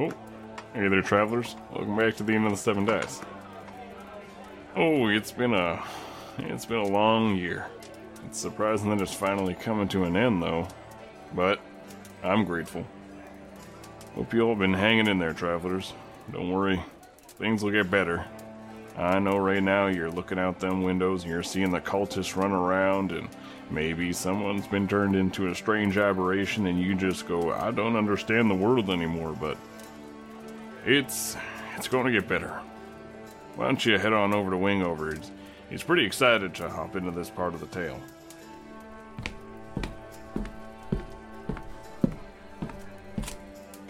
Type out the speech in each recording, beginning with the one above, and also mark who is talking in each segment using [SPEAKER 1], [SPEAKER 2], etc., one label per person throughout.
[SPEAKER 1] Oh, hey there, travelers. Welcome back to the end of the Seven Dice. Oh, it's been a it's been a long year. It's surprising that it's finally coming to an end, though. But I'm grateful. Hope you all been hanging in there, travelers. Don't worry, things will get better. I know right now you're looking out them windows and you're seeing the cultists run around and maybe someone's been turned into a strange aberration and you just go, I don't understand the world anymore, but it's it's going to get better. Why don't you head on over to Wingover? He's, he's pretty excited to hop into this part of the tale.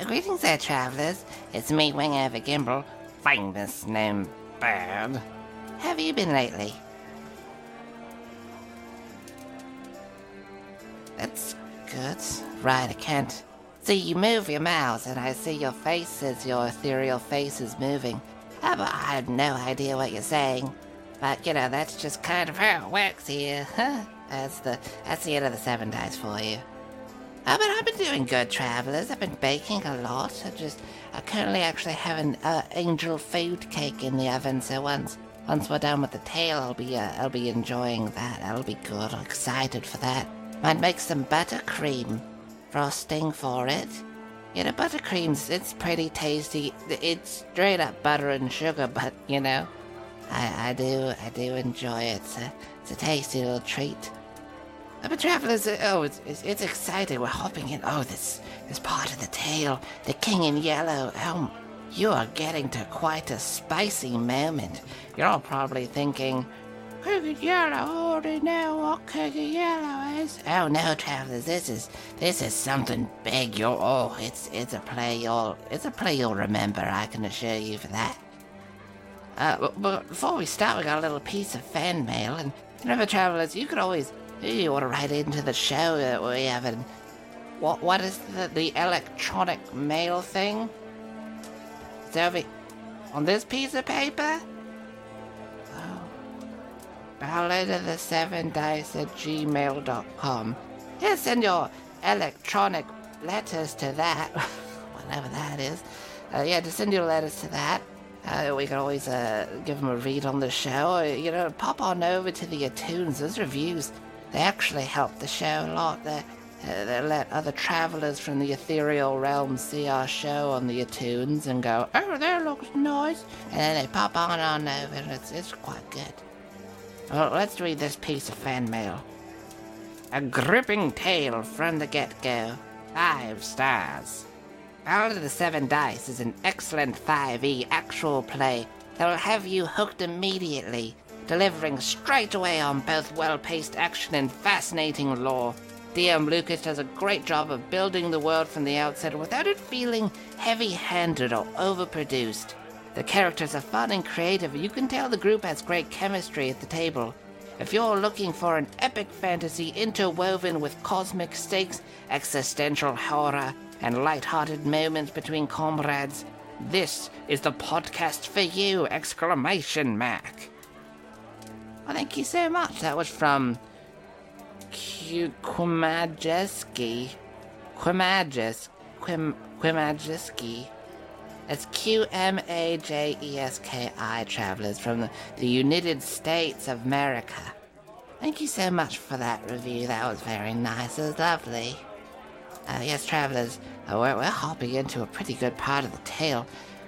[SPEAKER 2] Greetings there, travelers. It's me, Wingover Gimble, famous gnome bird. Have you been lately? That's good. Right, I can't see you move your mouth, and I see your faces, your ethereal faces moving. Uh, but I have no idea what you're saying. But you know, that's just kind of how it works here. Huh? that's the that's the end of the seven days for you. Uh, but I've been doing good, travelers. I've been baking a lot. I just, I currently actually have an uh, angel food cake in the oven. So once, once we're done with the tale, I'll be, uh, I'll be enjoying that. That'll be good. I'm excited for that. Might make some buttercream frosting for it. You know, buttercream's it's pretty tasty. It's straight up butter and sugar, but you know, I, I do, I do enjoy it. It's a, it's a tasty little treat. Uh, But travelers, uh, oh, it's, it's, it's exciting. We're hopping in. Oh, this this part of the tale, the King in Yellow. Oh, you are getting to quite a spicy moment. You're all probably thinking, King Yellow. Know what King Yellow is. Oh no, travelers, this is this is something big. You're oh, it's it's a play you'll it's a play you'll remember. I can assure you for that. Uh, but, but before we start, we got a little piece of fan mail, and remember, travelers, you could always you want to write into the show that we have an what what is the, the electronic mail thing? It's on this piece of paper. Ballad of the seven dice at gmail.com. Yeah, send your electronic letters to that, whatever that is. Uh, yeah, just send your letters to that. Uh, we can always uh, give them a read on the show. Or, you know, pop on over to the iTunes. Those reviews, they actually help the show a lot. They, uh, they let other travelers from the ethereal realm see our show on the iTunes and go, oh, that looks nice. And then they pop on on over, and it's, it's quite good. Well, let's read this piece of fan mail. A gripping tale from the get-go. Five stars. Out of the Seven Dice is an excellent 5e actual play that'll have you hooked immediately, delivering straight away on both well-paced action and fascinating lore. DM Lucas does a great job of building the world from the outset without it feeling heavy-handed or overproduced. The characters are fun and creative, you can tell the group has great chemistry at the table. If you're looking for an epic fantasy interwoven with cosmic stakes, existential horror, and light-hearted moments between comrades, this is the podcast for you! Exclamation mark. Well, thank you so much. That was from Quimajeski. Quimajes. Quim Quimajeski. That's Q M A J E S K I travelers from the, United States of America. Thank you so much for that review. That was very nice. It was lovely. Uh, yes, travelers, uh, we're, we're hopping into a pretty good part of the tale.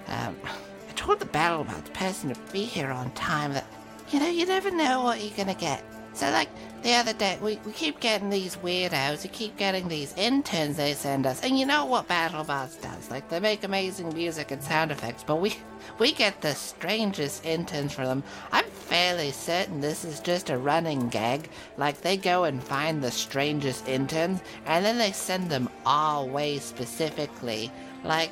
[SPEAKER 2] Um, I told the battle about the person to be here on time that, you know, you never know what you're gonna get. So, like, the other day, we, we keep getting these weirdos, we keep getting these interns they send us, and you know what BattleBards does? Like, they make amazing music and sound effects, but we, we get the strangest interns for them. I'm fairly certain this is just a running gag. Like, they go and find the strangest interns, and then they send them our way specifically. Like,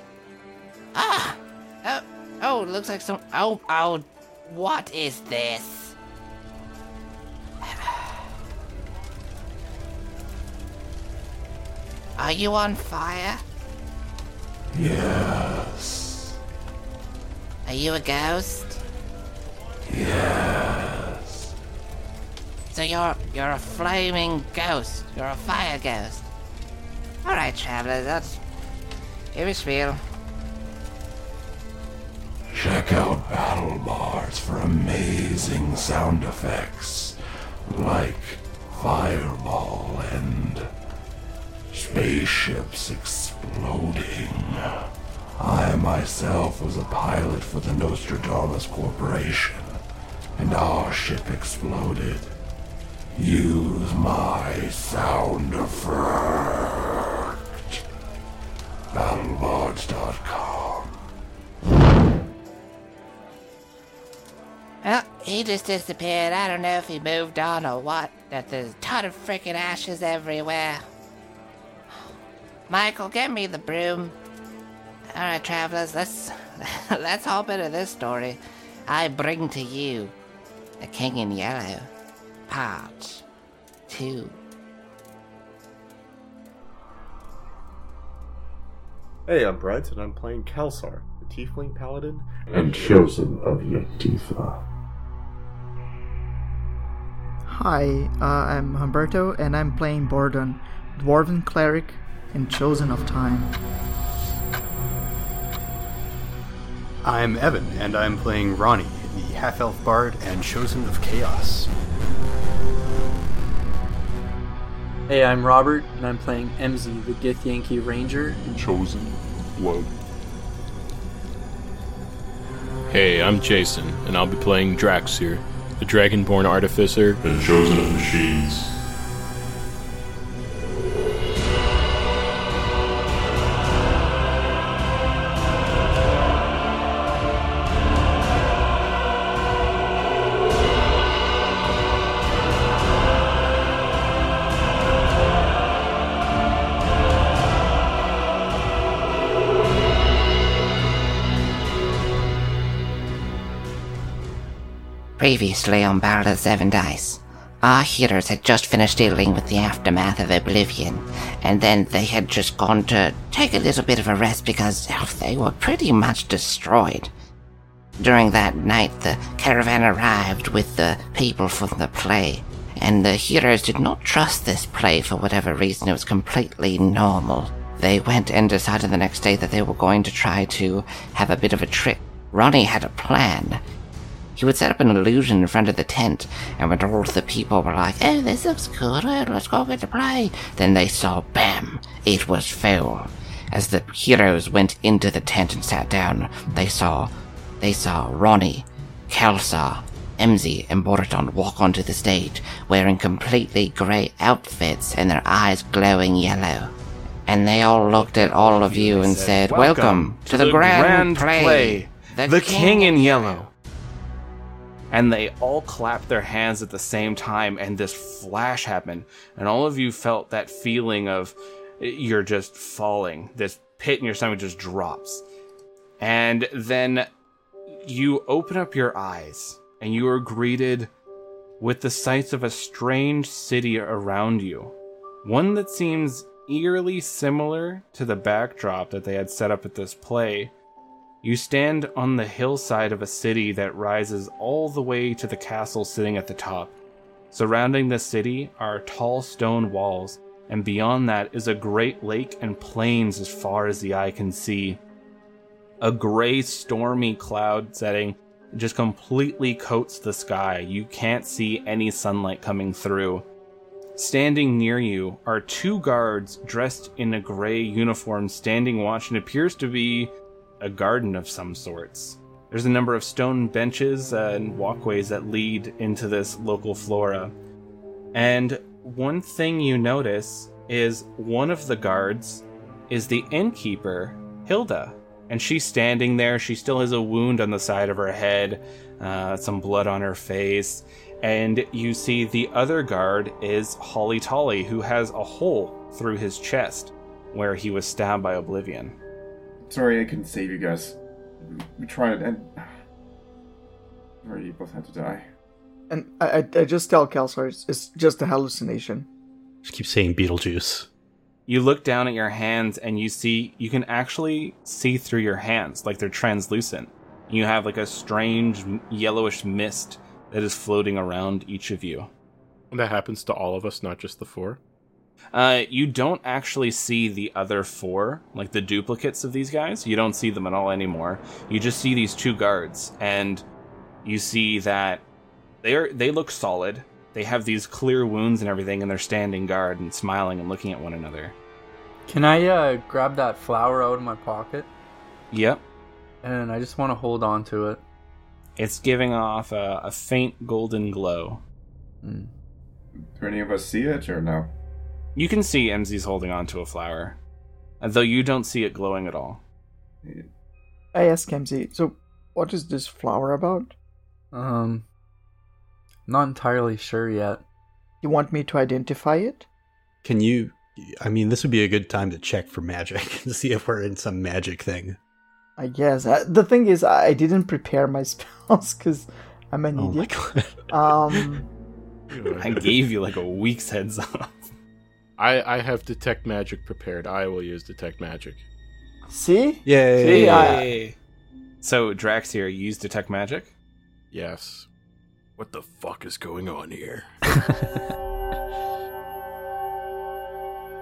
[SPEAKER 2] ah! Oh, oh, looks like some. Oh, oh, what is this? Are you on fire?
[SPEAKER 3] Yes.
[SPEAKER 2] Are you a ghost?
[SPEAKER 3] Yes.
[SPEAKER 2] So you're you're a flaming ghost. You're a fire ghost. All right, travelers. That's here is real.
[SPEAKER 3] Check out BattleBards for amazing sound effects like fireball and spaceships exploding. I myself was a pilot for the Nostradamus Corporation, and our ship exploded. Use my sound effect. BattleBards.com.
[SPEAKER 2] Well, he just disappeared. I don't know if he moved on or what. That there's a ton of freaking ashes everywhere. Michael, get me the broom. All right, travelers, let's let's hop into this story. I bring to you the King in Yellow, part two.
[SPEAKER 4] Hey, I'm Brent, and I'm playing Kelsar, the Tiefling Paladin.
[SPEAKER 3] And chosen of Yetifa.
[SPEAKER 5] Hi, uh, I'm Humberto, and I'm playing Bordon, Dwarven Cleric and Chosen of Time.
[SPEAKER 6] I'm Evan, and I'm playing Ronnie, the half elf bard and chosen of chaos.
[SPEAKER 7] Hey, I'm Robert, and I'm playing MZ, the Githyanki Ranger.
[SPEAKER 8] and chosen of blood.
[SPEAKER 9] Hey, I'm Jason, and I'll be playing Draxir, the Dragonborn Artificer.
[SPEAKER 8] And chosen of machines.
[SPEAKER 2] Previously on Battle Seven Dice, our heroes had just finished dealing with the aftermath of Oblivion, and then they had just gone to take a little bit of a rest because oh, they were pretty much destroyed. During that night, the caravan arrived with the people from the play, and the heroes did not trust this play for whatever reason. It was completely normal. They went and decided the next day that they were going to try to have a bit of a trick. Ronnie had a plan. He would set up an illusion in front of the tent, and when all the people were like, oh, this looks good, oh, let's go get to play, then they saw, bam, it was full. As the heroes went into the tent and sat down, they saw, they saw Ronnie, Kelsar, Emzy, and Boroton walk onto the stage, wearing completely grey outfits and their eyes glowing yellow. And they all looked at all of you and said, Welcome, to, the, grand, play,
[SPEAKER 10] The King in Yellow. And they all clapped their hands at the same time, and this flash happened. And all of you felt that feeling of you're just falling. This pit in your stomach just drops. And then you open up your eyes, and you are greeted with the sights of a strange city around you. One that seems eerily similar to the backdrop that they had set up at this play. You stand on the hillside of a city that rises all the way to the castle sitting at the top. Surrounding the city are tall stone walls, and beyond that is a great lake and plains as far as the eye can see. A gray, stormy cloud setting just completely coats the sky. You can't see any sunlight coming through. Standing near you are two guards dressed in a gray uniform standing watch and appears to be a garden of some sorts. There's a number of stone benches and walkways that lead into this local flora. And one thing you notice is one of the guards is the innkeeper, Hilda. And she's standing there. She still has a wound on the side of her head, uh, some blood on her face. And you see the other guard is Holly Tolly, who has a hole through his chest where he was stabbed by Oblivion.
[SPEAKER 4] Sorry I couldn't save you guys. We tried and. Sorry, you both had to die.
[SPEAKER 5] And I, I, I just tell Kelsar it's, it's just a hallucination.
[SPEAKER 6] Just keep saying Beetlejuice.
[SPEAKER 10] You look down at your hands and you see you can actually see through your hands, like they're translucent. You have like a strange yellowish mist that is floating around each of you.
[SPEAKER 8] And that happens to all of us, not just the four.
[SPEAKER 10] Uh, you don't actually see the other four, like the duplicates of these guys. You don't see them at all anymore. You just see these two guards, and you see that they're they look solid. They have these clear wounds and everything, and they're standing guard and smiling and looking at one another.
[SPEAKER 7] Can I uh, grab that flower out of my pocket?
[SPEAKER 10] Yep,
[SPEAKER 7] And I just want to hold on to it.
[SPEAKER 10] it's giving off a, a faint golden glow.
[SPEAKER 7] Hmm.
[SPEAKER 4] Do any of us see it or no?
[SPEAKER 10] You can see MZ's holding on to a flower, though you don't see it glowing at all.
[SPEAKER 5] I ask MZ, so what is this flower about?
[SPEAKER 7] Um, not entirely sure yet.
[SPEAKER 5] You want me to identify it?
[SPEAKER 6] Can you? I mean, this would be a good time to check for magic to see if we're in some magic thing.
[SPEAKER 5] I guess. Uh, the thing is, I didn't prepare my spells because I'm an
[SPEAKER 6] Oh my
[SPEAKER 5] idiot.
[SPEAKER 6] god!
[SPEAKER 5] Um,
[SPEAKER 10] I gave you like a week's heads up.
[SPEAKER 9] I, I have detect magic prepared. I will use detect magic.
[SPEAKER 5] see?
[SPEAKER 6] Yay!
[SPEAKER 5] See, I-
[SPEAKER 10] So Draxir, you use detect magic.
[SPEAKER 9] Yes. What the fuck is going on here?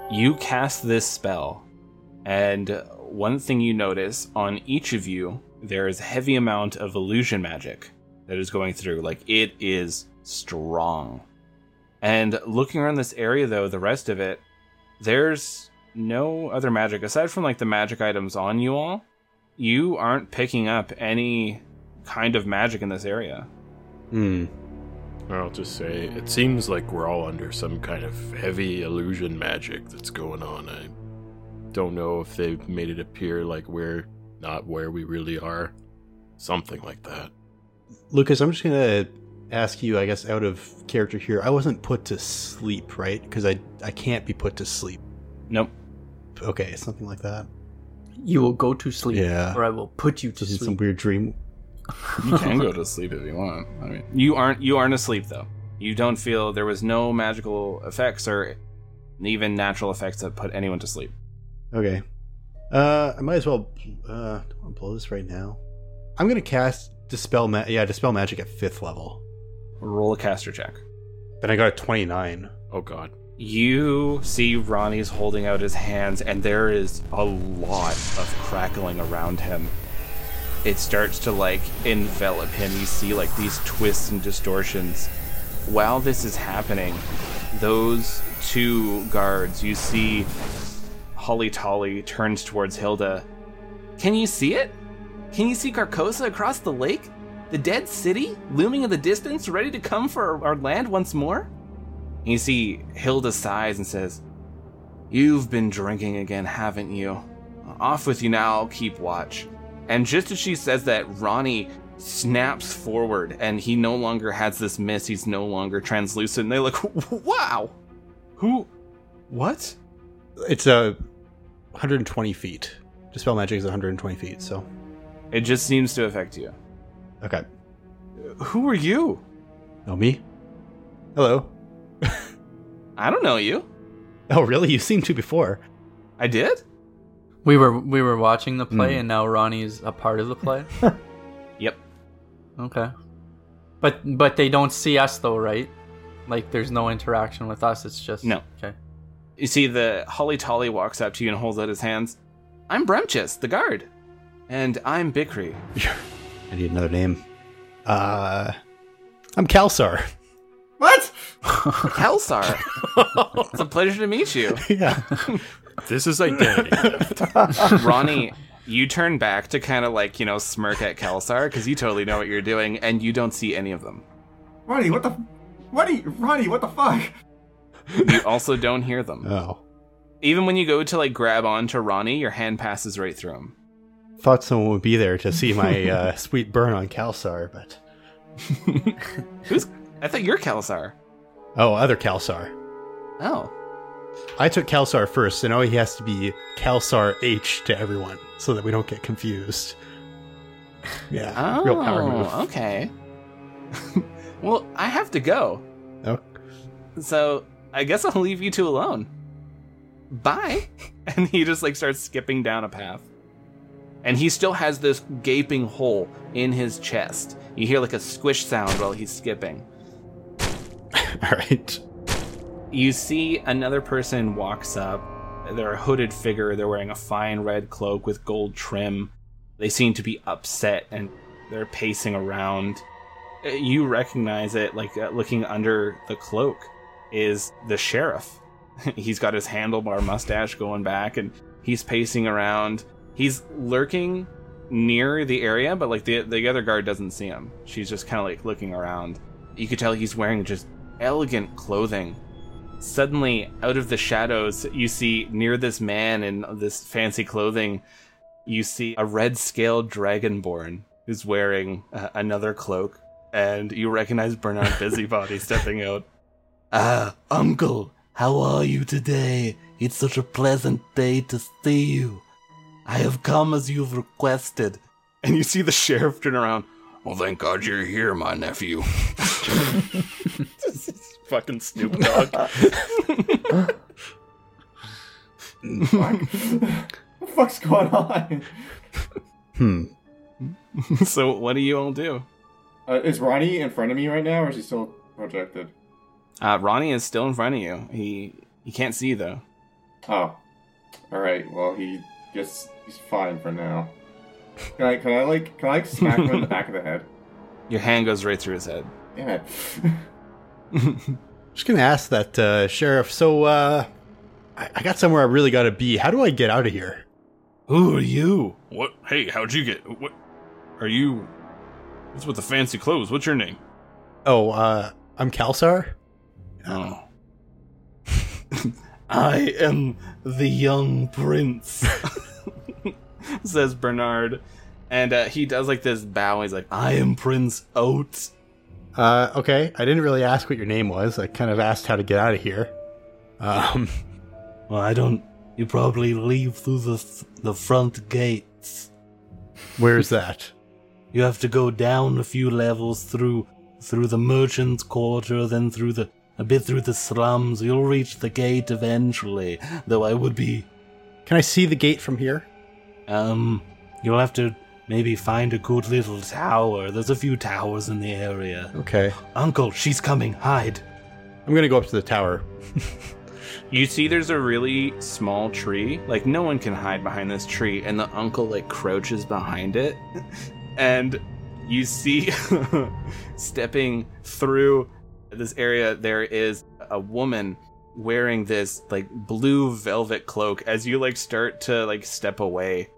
[SPEAKER 10] You cast this spell, and one thing you notice on each of you, there is a heavy amount of illusion magic that is going through. Like it is strong. And looking around this area, though, the rest of it, there's no other magic aside from like the magic items on you all. You aren't picking up any kind of magic in this area.
[SPEAKER 6] Hmm.
[SPEAKER 9] I'll just say it seems like we're all under some kind of heavy illusion magic that's going on. I don't know if they've made it appear like we're not where we really are. Something like that.
[SPEAKER 6] Lucas, I'm just gonna ask you, I guess, out of character here. I wasn't put to sleep, right? Because I I can't be put to sleep.
[SPEAKER 10] Nope.
[SPEAKER 6] Okay, something like that.
[SPEAKER 7] You will go to sleep,
[SPEAKER 6] Yeah.
[SPEAKER 7] or I will put you to
[SPEAKER 6] Just in some weird dream.
[SPEAKER 10] You can go to sleep if you want. I mean, you aren't you aren't asleep though. You don't feel there was no magical effects or even natural effects that put anyone to sleep.
[SPEAKER 6] Okay. Uh, I might as well. Uh, don't want to blow this right now. I'm gonna cast dispel. Ma- yeah, dispel magic at fifth level.
[SPEAKER 10] Roll a caster check.
[SPEAKER 6] Then I got a 29.
[SPEAKER 9] Oh god.
[SPEAKER 10] You see Ronnie's holding out his hands, and there is a lot of crackling around him. It starts to like envelop him. You see like these twists and distortions. While this is happening, those two guards, you see Holly Tolly turns towards Hilda. Can you see it? Can you see Carcosa across the lake? The dead city looming in the distance, ready to come for our, land once more? And you see Hilda sighs and says, You've been drinking again, haven't you? Off with you now, I'll keep watch. And just as she says that, Ronnie snaps forward and he no longer has this mist. He's no longer translucent. And they look, wow! Who? What?
[SPEAKER 6] It's a 120 feet. Dispel magic is 120 feet. So
[SPEAKER 10] It just seems to affect you.
[SPEAKER 6] Okay.
[SPEAKER 10] Who are you?
[SPEAKER 6] Oh me. Hello.
[SPEAKER 10] I don't know you.
[SPEAKER 6] Oh really? You seemed to before.
[SPEAKER 10] I did?
[SPEAKER 7] We were we were watching the play,
[SPEAKER 6] Hmm.
[SPEAKER 7] and now Ronnie's a part of the play.
[SPEAKER 10] Yep.
[SPEAKER 7] okay, but but they don't see us though, right? Like there's no interaction with us. It's just
[SPEAKER 10] No.
[SPEAKER 7] Okay.
[SPEAKER 10] You see the Holly Tolly walks up to you and holds out his hands. I'm Bremchis, the guard. And I'm Bikri.
[SPEAKER 6] I need another name. Uh, I'm Kalsar.
[SPEAKER 4] What?
[SPEAKER 10] Kelsar. it's a pleasure to meet you.
[SPEAKER 6] yeah.
[SPEAKER 9] This is identity.
[SPEAKER 10] Ronnie, you turn back to kind of like, you know, smirk at Kelsar because you totally know what you're doing and you don't see any of them.
[SPEAKER 4] Ronnie, what the? What you, Ronnie? What the fuck?
[SPEAKER 10] You also don't hear them.
[SPEAKER 6] Oh.
[SPEAKER 10] Even when you go to like grab onto Ronnie, your hand passes right through him.
[SPEAKER 6] Thought someone would be there to see my uh, sweet burn on Kalsar, but
[SPEAKER 10] Who's I thought you're Kalsar.
[SPEAKER 6] oh, other Kalsar.
[SPEAKER 10] Oh.
[SPEAKER 6] I took Kalsar first, so now he has to be Kalsar H to everyone, so that we don't get confused. Yeah,
[SPEAKER 10] Oh,
[SPEAKER 6] real power move.
[SPEAKER 10] okay. well, I have to go.
[SPEAKER 6] Oh.
[SPEAKER 10] So I guess I'll leave you two alone. Bye. And he just like starts skipping down a path. And he still has this gaping hole in his chest. You hear like a squish sound while he's skipping.
[SPEAKER 6] All right.
[SPEAKER 10] You see another person walks up. They're a hooded figure. They're wearing a fine red cloak with gold trim. They seem to be upset and they're pacing around. Uh, You recognize it, like uh, looking under the cloak is the sheriff. he's got his handlebar mustache going back and he's pacing around. He's lurking near the area, but like the the other guard doesn't see him. She's just kind of like looking around. You could tell he's wearing just elegant clothing. Suddenly, out of the shadows, you see near this man in this fancy clothing, you see a red scaled dragonborn who's wearing uh, another cloak, and you recognize Bernard Busybody stepping out.
[SPEAKER 11] Ah, Uncle, how are you today? It's such a pleasant day to see you. I have come as you've requested.
[SPEAKER 10] And you see the sheriff turn around.
[SPEAKER 3] Well, thank God you're here, my nephew.
[SPEAKER 9] Fucking Snoop Dogg.
[SPEAKER 4] Fuck. what the fuck's going on?
[SPEAKER 6] Hmm.
[SPEAKER 10] so, what do you all do?
[SPEAKER 4] Uh, is Ronnie in front of me right now, or is he still projected?
[SPEAKER 10] Uh, Ronnie is still in front of you. He he can't see though.
[SPEAKER 4] Oh, all right. Well, he gets he's fine for now. Can I can I like can I like smack him in the back of the head?
[SPEAKER 10] Your hand goes right through his head.
[SPEAKER 4] Damn it!
[SPEAKER 6] Just gonna ask that uh, sheriff. So, uh, I, I got somewhere I really gotta be. How do I get out of here?
[SPEAKER 11] Who are you?
[SPEAKER 1] What? Hey, how'd you get? What? Are you? What's with the fancy clothes? What's your name?
[SPEAKER 6] Oh, uh, I'm Kalsar.
[SPEAKER 1] Oh,
[SPEAKER 11] I am the young prince.
[SPEAKER 10] Says Bernard, and uh, he does like this bow. He's like,
[SPEAKER 11] I am Prince Oat.
[SPEAKER 6] Uh, okay. I didn't really ask what your name was. I kind of asked how to get out of here. Um,
[SPEAKER 11] Well, I don't. You probably leave through the f- the front gates.
[SPEAKER 6] where's that?
[SPEAKER 11] You have to go down a few levels through through the merchant's quarter, then through the a bit through the slums. You'll reach the gate eventually. Though I would be
[SPEAKER 6] Can I see the gate from here?
[SPEAKER 11] um you'll have to maybe find a good little tower. There's a few towers in the area.
[SPEAKER 6] Okay.
[SPEAKER 11] Uncle, she's coming. Hide.
[SPEAKER 6] I'm gonna go up to the tower.
[SPEAKER 10] You see, there's a really small tree. Like no one can hide behind this tree, and the uncle like crouches behind it, and you see, stepping through this area, there is a woman wearing this like blue velvet cloak. As you like start to like step away,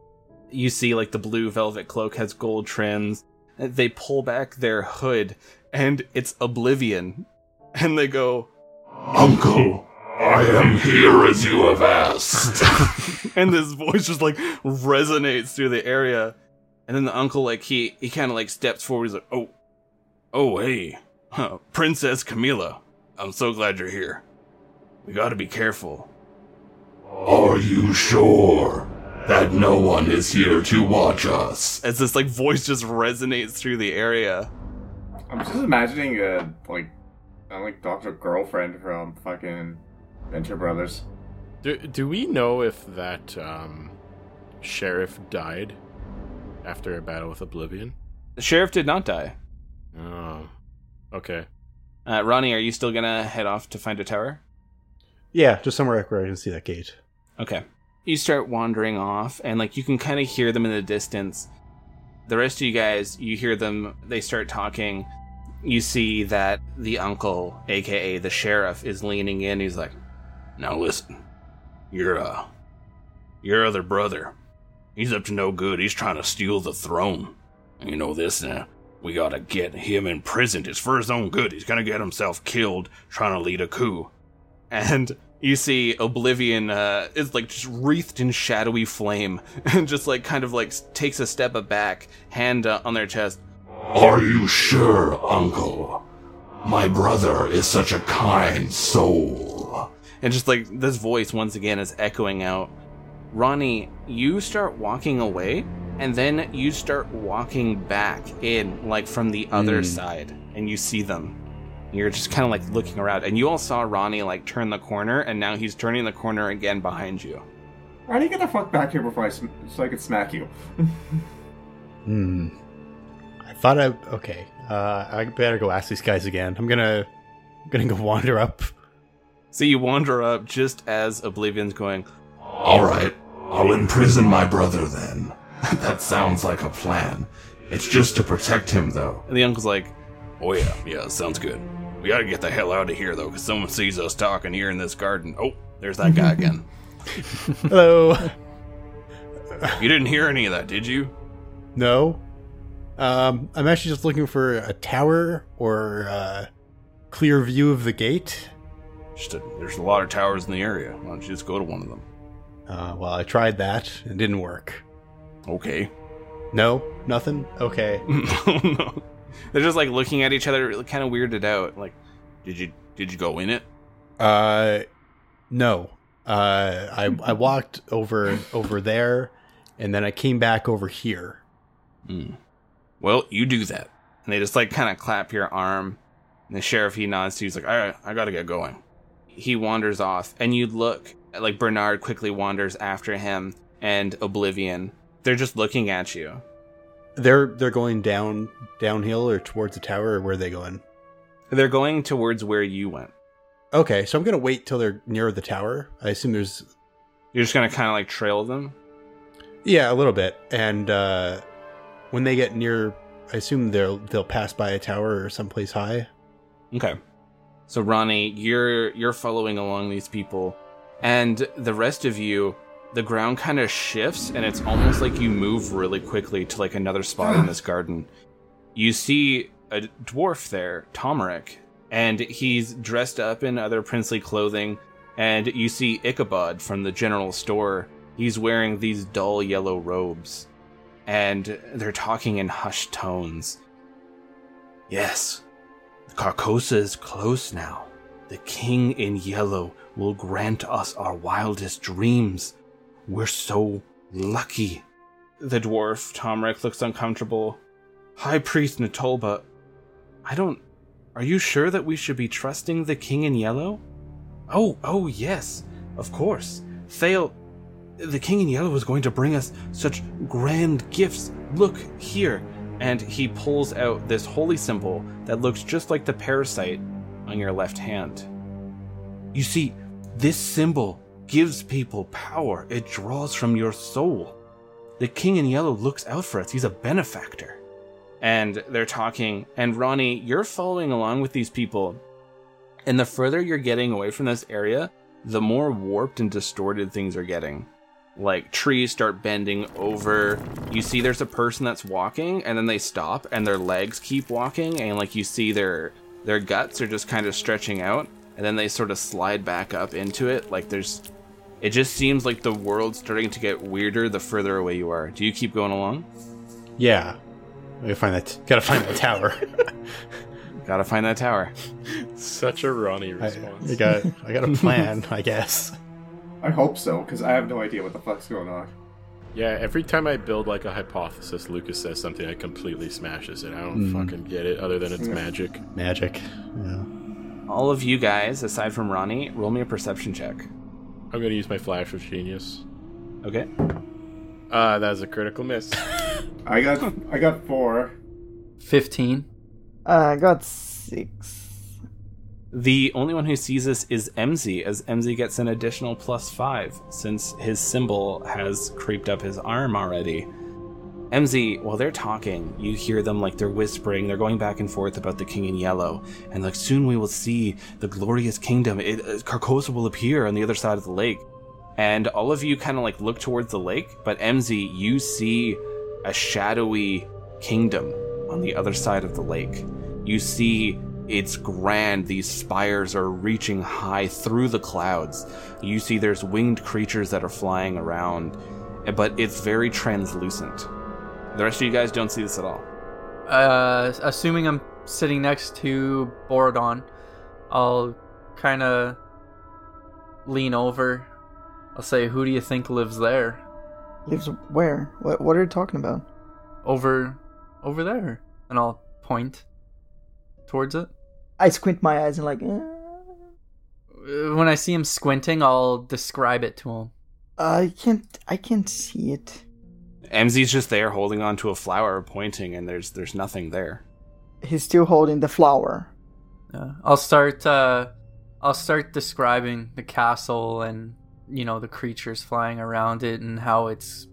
[SPEAKER 10] you see like the blue velvet cloak has gold trims. They pull back their hood, and it's Oblivion, and they go,
[SPEAKER 3] Uncle, I am here as you have asked.
[SPEAKER 10] and this voice just like resonates through the area. And then the uncle, like he he kind of like steps forward. He's like, "Oh, oh, hey, Princess Camilla, I'm so glad you're here. We got to be careful."
[SPEAKER 3] Are you sure that no one is here to watch us?
[SPEAKER 10] As this like voice just resonates through the area.
[SPEAKER 4] I'm just imagining a like, I'm like Doctor Girlfriend from fucking Venture Brothers.
[SPEAKER 9] Do, do we know if that um, sheriff died after a battle with Oblivion?
[SPEAKER 10] The sheriff did not die.
[SPEAKER 9] Okay.
[SPEAKER 10] Uh, Ronnie, are you still gonna head off to find a tower?
[SPEAKER 6] Yeah, just somewhere where I can see that gate.
[SPEAKER 10] Okay. You start wandering off, and like you can kind of hear them in the distance. The rest of you guys, you hear them, they start talking. You see that the uncle, aka the sheriff, is leaning in. He's like,
[SPEAKER 3] Now listen, your uh, your other brother, he's up to no good. He's trying to steal the throne. You know this now. We gotta get him imprisoned. It's for his own good. He's gonna get himself killed trying to lead a coup.
[SPEAKER 10] and you see Oblivion uh, is like just wreathed in shadowy flame, and just like kind of like takes a step back, hand uh, on their chest.
[SPEAKER 3] Are you sure, Uncle? My brother is such a kind soul.
[SPEAKER 10] And just like this voice once again is echoing out. Ronnie, you start walking away, and then you start walking back in, like from the other
[SPEAKER 6] Hmm.
[SPEAKER 10] side, and you see them. You're just kind of like looking around, and you all saw Ronnie like turn the corner, and now he's turning the corner again behind you.
[SPEAKER 4] Why do you get the fuck back here before I sm- so I could smack you?
[SPEAKER 6] Hmm. I thought I okay. Uh, I better go ask these guys again. I'm gonna, I'm gonna go wander up
[SPEAKER 10] So you wander up just as Oblivion's going,
[SPEAKER 8] All right, I'll imprison my brother then. That sounds like a plan. It's just to protect him, though.
[SPEAKER 10] and the uncle's like,
[SPEAKER 3] Oh yeah, yeah, sounds good. We gotta get the hell out of here though, because someone sees us talking here in this garden. Oh, there's that guy again.
[SPEAKER 6] Hello.
[SPEAKER 3] You didn't hear any of that, did you?
[SPEAKER 6] No. Um, I'm actually just looking for a tower or a clear view of the gate.
[SPEAKER 3] Just a, there's a lot of towers in the area. Why don't you just go to one of them?
[SPEAKER 6] Uh, well, I tried that. It didn't work.
[SPEAKER 3] Okay.
[SPEAKER 6] No, nothing. Okay.
[SPEAKER 10] no. They're just like looking at each other, kind of weirded out. Like,
[SPEAKER 3] Did you did you go in it?
[SPEAKER 6] Uh, no. Uh, I I walked over over there, and then I came back over here.
[SPEAKER 3] Hmm. Well, you do that.
[SPEAKER 10] and they just like kind of clap your arm. And the sheriff he nods to you. He's like,
[SPEAKER 3] All right, I gotta get going.
[SPEAKER 10] he wanders off, and you look like Bernard quickly wanders after him, and Oblivion. They're just looking at you.
[SPEAKER 6] They're they're going down downhill or towards the tower, or where are they going?
[SPEAKER 10] They're going towards where you went.
[SPEAKER 6] Okay, so I'm gonna wait till they're near the tower. I assume there's
[SPEAKER 10] You're just gonna kind of like trail them.
[SPEAKER 6] yeah a little bit, and uh, when they get near, I assume they'll they'll pass by a tower or someplace high.
[SPEAKER 10] Okay. So Ronnie, you're you're following along these people, and the rest of you, the ground kind of shifts, and it's almost like you move really quickly to like another spot in this garden. You see a dwarf there, Tomeric, and he's dressed up in other princely clothing. And you see Ichabod from the general store. He's wearing these dull yellow robes, and they're talking in hushed tones. Yes, The Carcosa is close now. The king in yellow will grant us our wildest dreams. We're so lucky. The dwarf, Tomric, looks uncomfortable. High Priest Natolba, I don't. Are you sure that we should be trusting the king in yellow? Oh, oh, yes, of course. Thale. The king in yellow is going to bring us such grand gifts. Look here. And he pulls out this holy symbol that looks just like the parasite on your left hand. You see, this symbol gives people power, it draws from your soul. The king in yellow looks out for us, he's a benefactor. And they're talking, and Ronnie, you're following along with these people. And the further you're getting away from this area, the more warped and distorted things are getting like trees start bending over. You see there's a person that's walking and then they stop and their legs keep walking and like you see their their guts are just kind of stretching out and then they sort of slide back up into it like there's it just seems like the world's starting to get weirder the further away you are. Do you keep going along?
[SPEAKER 6] Yeah, I gotta find that. Gotta find that tower.
[SPEAKER 10] Gotta find that tower.
[SPEAKER 9] Such a Ronnie response.
[SPEAKER 6] I got. I got a plan. I guess.
[SPEAKER 4] I hope so, because I have no idea what the fuck's going on.
[SPEAKER 9] Yeah, every time I build like a hypothesis, Lucas says something that completely smashes it. I don't
[SPEAKER 6] Mm.
[SPEAKER 9] fucking get it, other than it's magic.
[SPEAKER 6] Magic. Yeah.
[SPEAKER 10] All of you guys, aside from Ronnie, roll me a perception check.
[SPEAKER 9] I'm gonna use my flash of genius.
[SPEAKER 10] Okay.
[SPEAKER 9] Uh, that was a critical miss.
[SPEAKER 4] I got I got four.
[SPEAKER 7] 15.
[SPEAKER 5] I got six.
[SPEAKER 10] The only one who sees this is MZ, as MZ gets an additional plus five since his symbol has creeped up his arm already. MZ, while they're talking, you hear them like they're whispering, they're going back and forth about the king in yellow, and like soon we will see the glorious kingdom. It, uh, Carcosa will appear on the other side of the lake, and all of you kind of like look towards the lake, but MZ, you see a shadowy kingdom on the other side of the lake. You see it's grand. These spires are reaching high through the clouds. You see there's winged creatures that are flying around, but it's very translucent. The rest of you guys don't see this at all.
[SPEAKER 7] Uh, assuming I'm sitting next to Borodon, I'll kind of lean over. I'll say, "Who do you think lives there?"
[SPEAKER 5] Lives where? What? What are you talking about?
[SPEAKER 7] Over, over there, and I'll point towards it.
[SPEAKER 5] I squint my eyes and like. eh.
[SPEAKER 7] Uh, When I see him squinting, I'll describe it to him.
[SPEAKER 5] I can't. I can't see it.
[SPEAKER 10] MZ's just there holding onto a flower, pointing, and there's there's nothing there.
[SPEAKER 5] He's still holding the flower.
[SPEAKER 7] Uh, I'll start uh, I'll start describing the castle and you know the creatures flying around it and how it's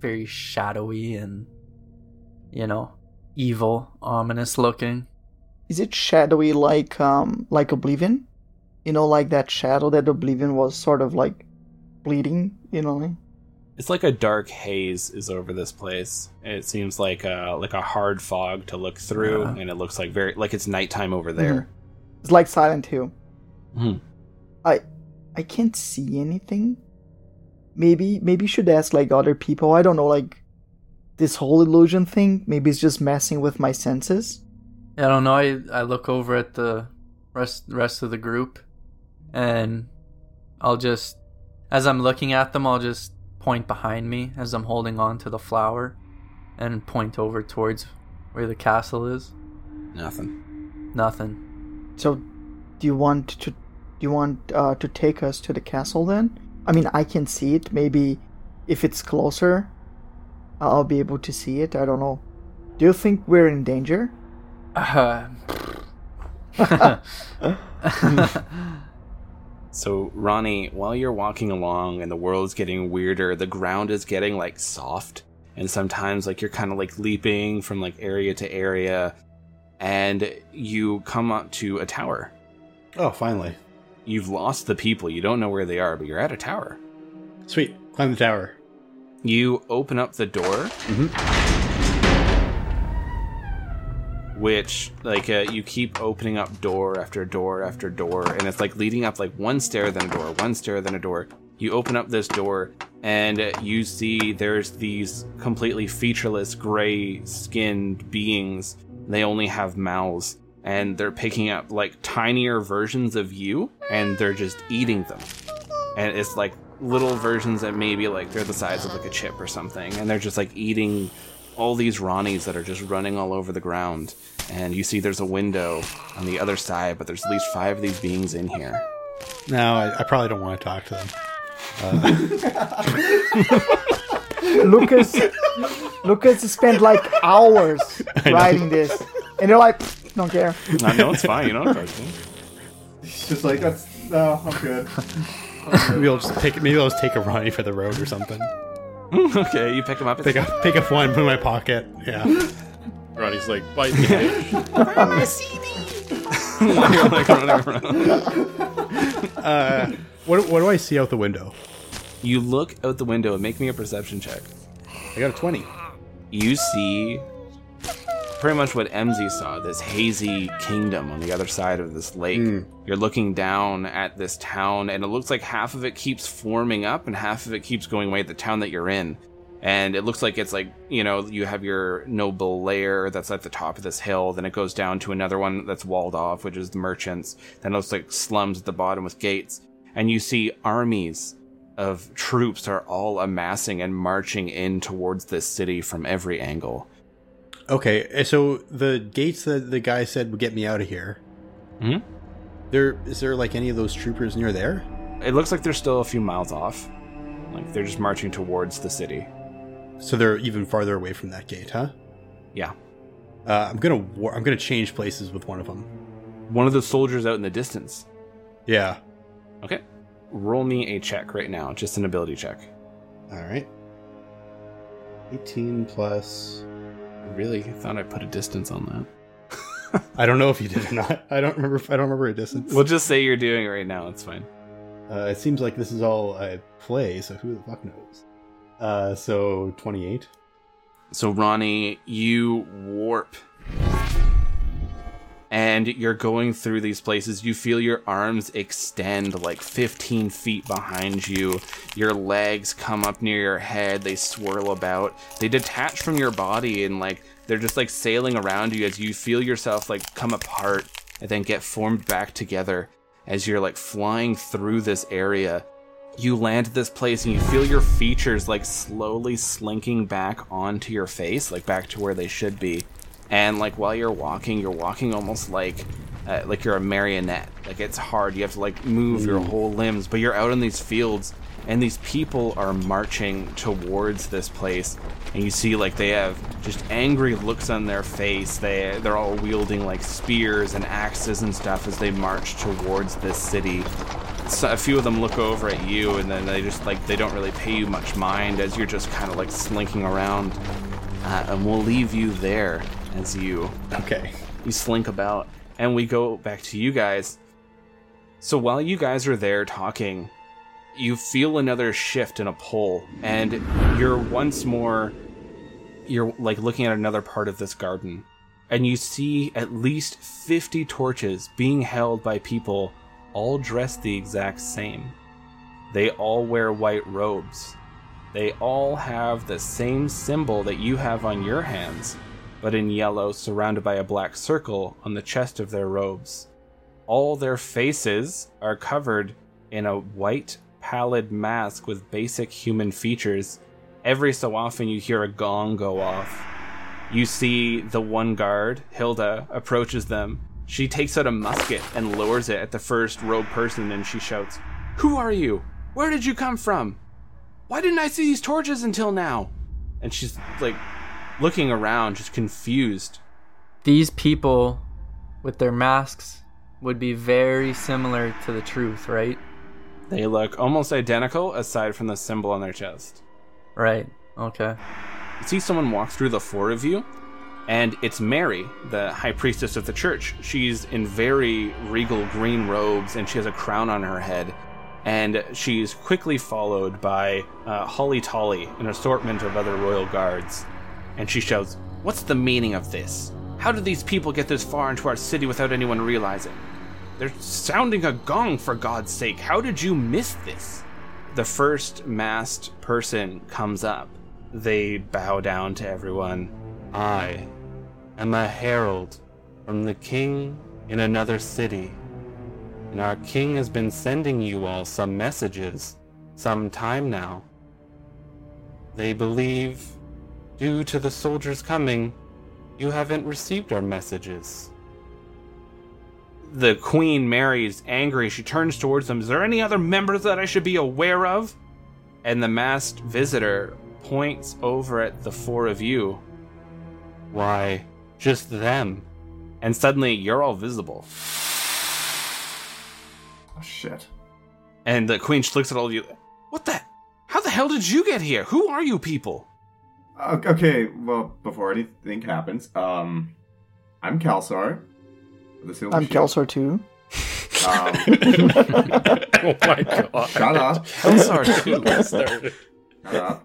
[SPEAKER 7] very shadowy and you know evil, ominous looking.
[SPEAKER 5] Is it shadowy like um like Oblivion? You know, like that shadow that Oblivion was sort of like bleeding. You know. Like?
[SPEAKER 10] It's like a dark haze is over this place. It seems like a like a hard fog to look through,
[SPEAKER 5] Yeah.
[SPEAKER 10] and it looks like very like it's nighttime over there.
[SPEAKER 5] It's like Silent Hill.
[SPEAKER 10] Mhm.
[SPEAKER 5] I I can't see anything. Maybe maybe you should ask like other people. I don't know, like this whole illusion thing. Maybe it's just messing with my senses.
[SPEAKER 7] I don't know. I I look over at the rest rest of the group, and I'll just, as I'm looking at them, I'll just point behind me as I'm holding on to the flower, and point over towards where the castle is.
[SPEAKER 10] Nothing.
[SPEAKER 7] Nothing.
[SPEAKER 5] So, do you want to do you want uh, to take us to the castle then? I mean, I can see it. Maybe if it's closer, I'll be able to see it. I don't know. Do you think we're in danger?
[SPEAKER 7] Uh,
[SPEAKER 10] So, Ronnie, while you're walking along and the world's getting weirder, the ground is getting like soft. And sometimes, like, you're kind of like leaping from like area to area. And you come up to a tower.
[SPEAKER 6] Oh, finally.
[SPEAKER 10] You've lost the people. You don't know where they are, but you're at a tower.
[SPEAKER 6] Sweet. Climb the tower.
[SPEAKER 10] You open up the door. Mm-hmm. Which, like, uh, you keep opening up door after door after door, and it's like leading up like one stair, then a door, one stair, then a door. You open up this door, and you see there's these completely featureless, gray skinned beings. They only have mouths, and they're picking up like tinier versions of you, and they're just eating them and it's like little versions that maybe like they're the size of like a chip or something and they're just like eating all these ronnies that are just running all over the ground and you see there's a window on the other side but there's at least five of these beings in here
[SPEAKER 6] No, I, I probably don't want to talk to them.
[SPEAKER 5] Uh, Lucas, Lucas spent like hours writing this, and they're like, don't care.
[SPEAKER 10] No, know it's fine you don't talk to me
[SPEAKER 4] It's just like that's no, I'm good.
[SPEAKER 6] maybe I'll just pick. Maybe I'll just take a Ronnie for the road or something.
[SPEAKER 10] okay you pick him up
[SPEAKER 6] Pick up, pick up one, put in my pocket. Yeah.
[SPEAKER 9] Ronnie's like, bite me.
[SPEAKER 10] You're, like, running around.
[SPEAKER 6] Uh, what what do I see out the window?
[SPEAKER 10] you look out the window and make me a perception check
[SPEAKER 6] I got a twenty.
[SPEAKER 10] you see pretty much what MZ saw this hazy kingdom on the other side of this lake. Hmm. You're looking down at this town, and it looks like half of it keeps forming up and half of it keeps going away at the town that you're in. And it looks like it's like, you know, you have your noble lair that's at the top of this hill, then it goes down to another one that's walled off, which is the merchants. Then it looks like slums at the bottom with gates. And you see armies of troops are all amassing and marching in towards this city from every angle.
[SPEAKER 6] Okay, uh, so the gates that the guy said would get me out of here.
[SPEAKER 10] Mhm.
[SPEAKER 6] There is there like any of those troopers near there?
[SPEAKER 10] It looks like they're still a few miles off. Like they're just marching towards the city.
[SPEAKER 6] So they're even farther away from that gate, huh?
[SPEAKER 10] Yeah.
[SPEAKER 6] Uh, I'm gonna war- I'm gonna change places with one of them.
[SPEAKER 10] One of the soldiers out in the distance.
[SPEAKER 6] Yeah.
[SPEAKER 10] Okay. Roll me a check right now, just an ability check.
[SPEAKER 6] All right. 18 plus.
[SPEAKER 10] I really thought I put a distance on that.
[SPEAKER 6] I don't know if you did or not. I don't remember. I don't remember a distance.
[SPEAKER 10] We'll just say you're doing it right now. It's fine.
[SPEAKER 6] Uh, it seems like this is all I play, so who the fuck knows? Uh, so 28.
[SPEAKER 10] So Ronnie, you warp. And you're going through these places. You feel your arms extend like 15 feet behind you. Your legs come up near your head. They swirl about. They detach from your body and like they're just like sailing around you as you feel yourself like come apart and then get formed back together as you're like flying through this area you land at this place and you feel your features like slowly slinking back onto your face, like back to where they should be. And like while you're walking, you're walking almost like uh, like you're a marionette. Like it's hard. You have to like move your whole limbs, but you're out in these fields and these people are marching towards this place. And you see like they have just angry looks on their face. They they're all wielding like spears and axes and stuff as they march towards this city. So a few of them look over at you and then they just like they don't really pay you much mind as you're just kind of like slinking around. Uh, and we'll leave you there as you.
[SPEAKER 4] Okay.
[SPEAKER 10] you slink about and we go back to you guys. So while you guys are there talking you feel another shift and a pull and you're once more you're like looking at another part of this garden and you see at least 50 torches being held by people all dressed the exact same. They all wear white robes. They all have the same symbol that you have on your hands but in yellow surrounded by a black circle on the chest of their robes all their faces are covered in a white pallid mask with basic human features. Every so often, you hear a gong go off. You see the one guard, Hilda, approaches them. She takes out a musket and lowers it at the first robed person and she shouts, Who are you? Where did you come from? Why didn't I see these torches until now? And she's like looking around, just confused.
[SPEAKER 7] These people with their masks would be very similar to the truth, right?
[SPEAKER 10] They look almost identical aside from the symbol on their chest.
[SPEAKER 7] Right. Okay.
[SPEAKER 10] You see someone walk through the four of you, and it's Mary, the high priestess of the church. She's in very regal green robes, and she has a crown on her head. And she's quickly followed by uh, Holly Tolly, an assortment of other royal guards. And she shouts, What's the meaning of this? How did these people get this far into our city without anyone realizing? They're sounding a gong, for God's sake. How did you miss this? The first masked person comes up. They bow down to everyone.
[SPEAKER 11] I am a herald from the king in another city. And our king has been sending you all some messages some time now. They believe, due to the soldiers coming, you haven't received our messages.
[SPEAKER 10] The Queen Mary is angry. She turns towards them. Is there any other members that I should be aware of? And the masked visitor points over at the four of you.
[SPEAKER 11] Why, just them.
[SPEAKER 10] And suddenly you're all visible.
[SPEAKER 4] Oh, shit.
[SPEAKER 10] And the Queen looks at all of you. What the? How the hell did you get here? Who are you people?
[SPEAKER 4] O- Okay, well, before anything happens, um, I'm Kalsar. The Silver
[SPEAKER 5] I'm
[SPEAKER 4] Shield.
[SPEAKER 5] Kelsar too.
[SPEAKER 4] Um,
[SPEAKER 9] oh my god.
[SPEAKER 4] shut up.
[SPEAKER 10] Kelsar too.
[SPEAKER 9] Started.
[SPEAKER 4] Shut up.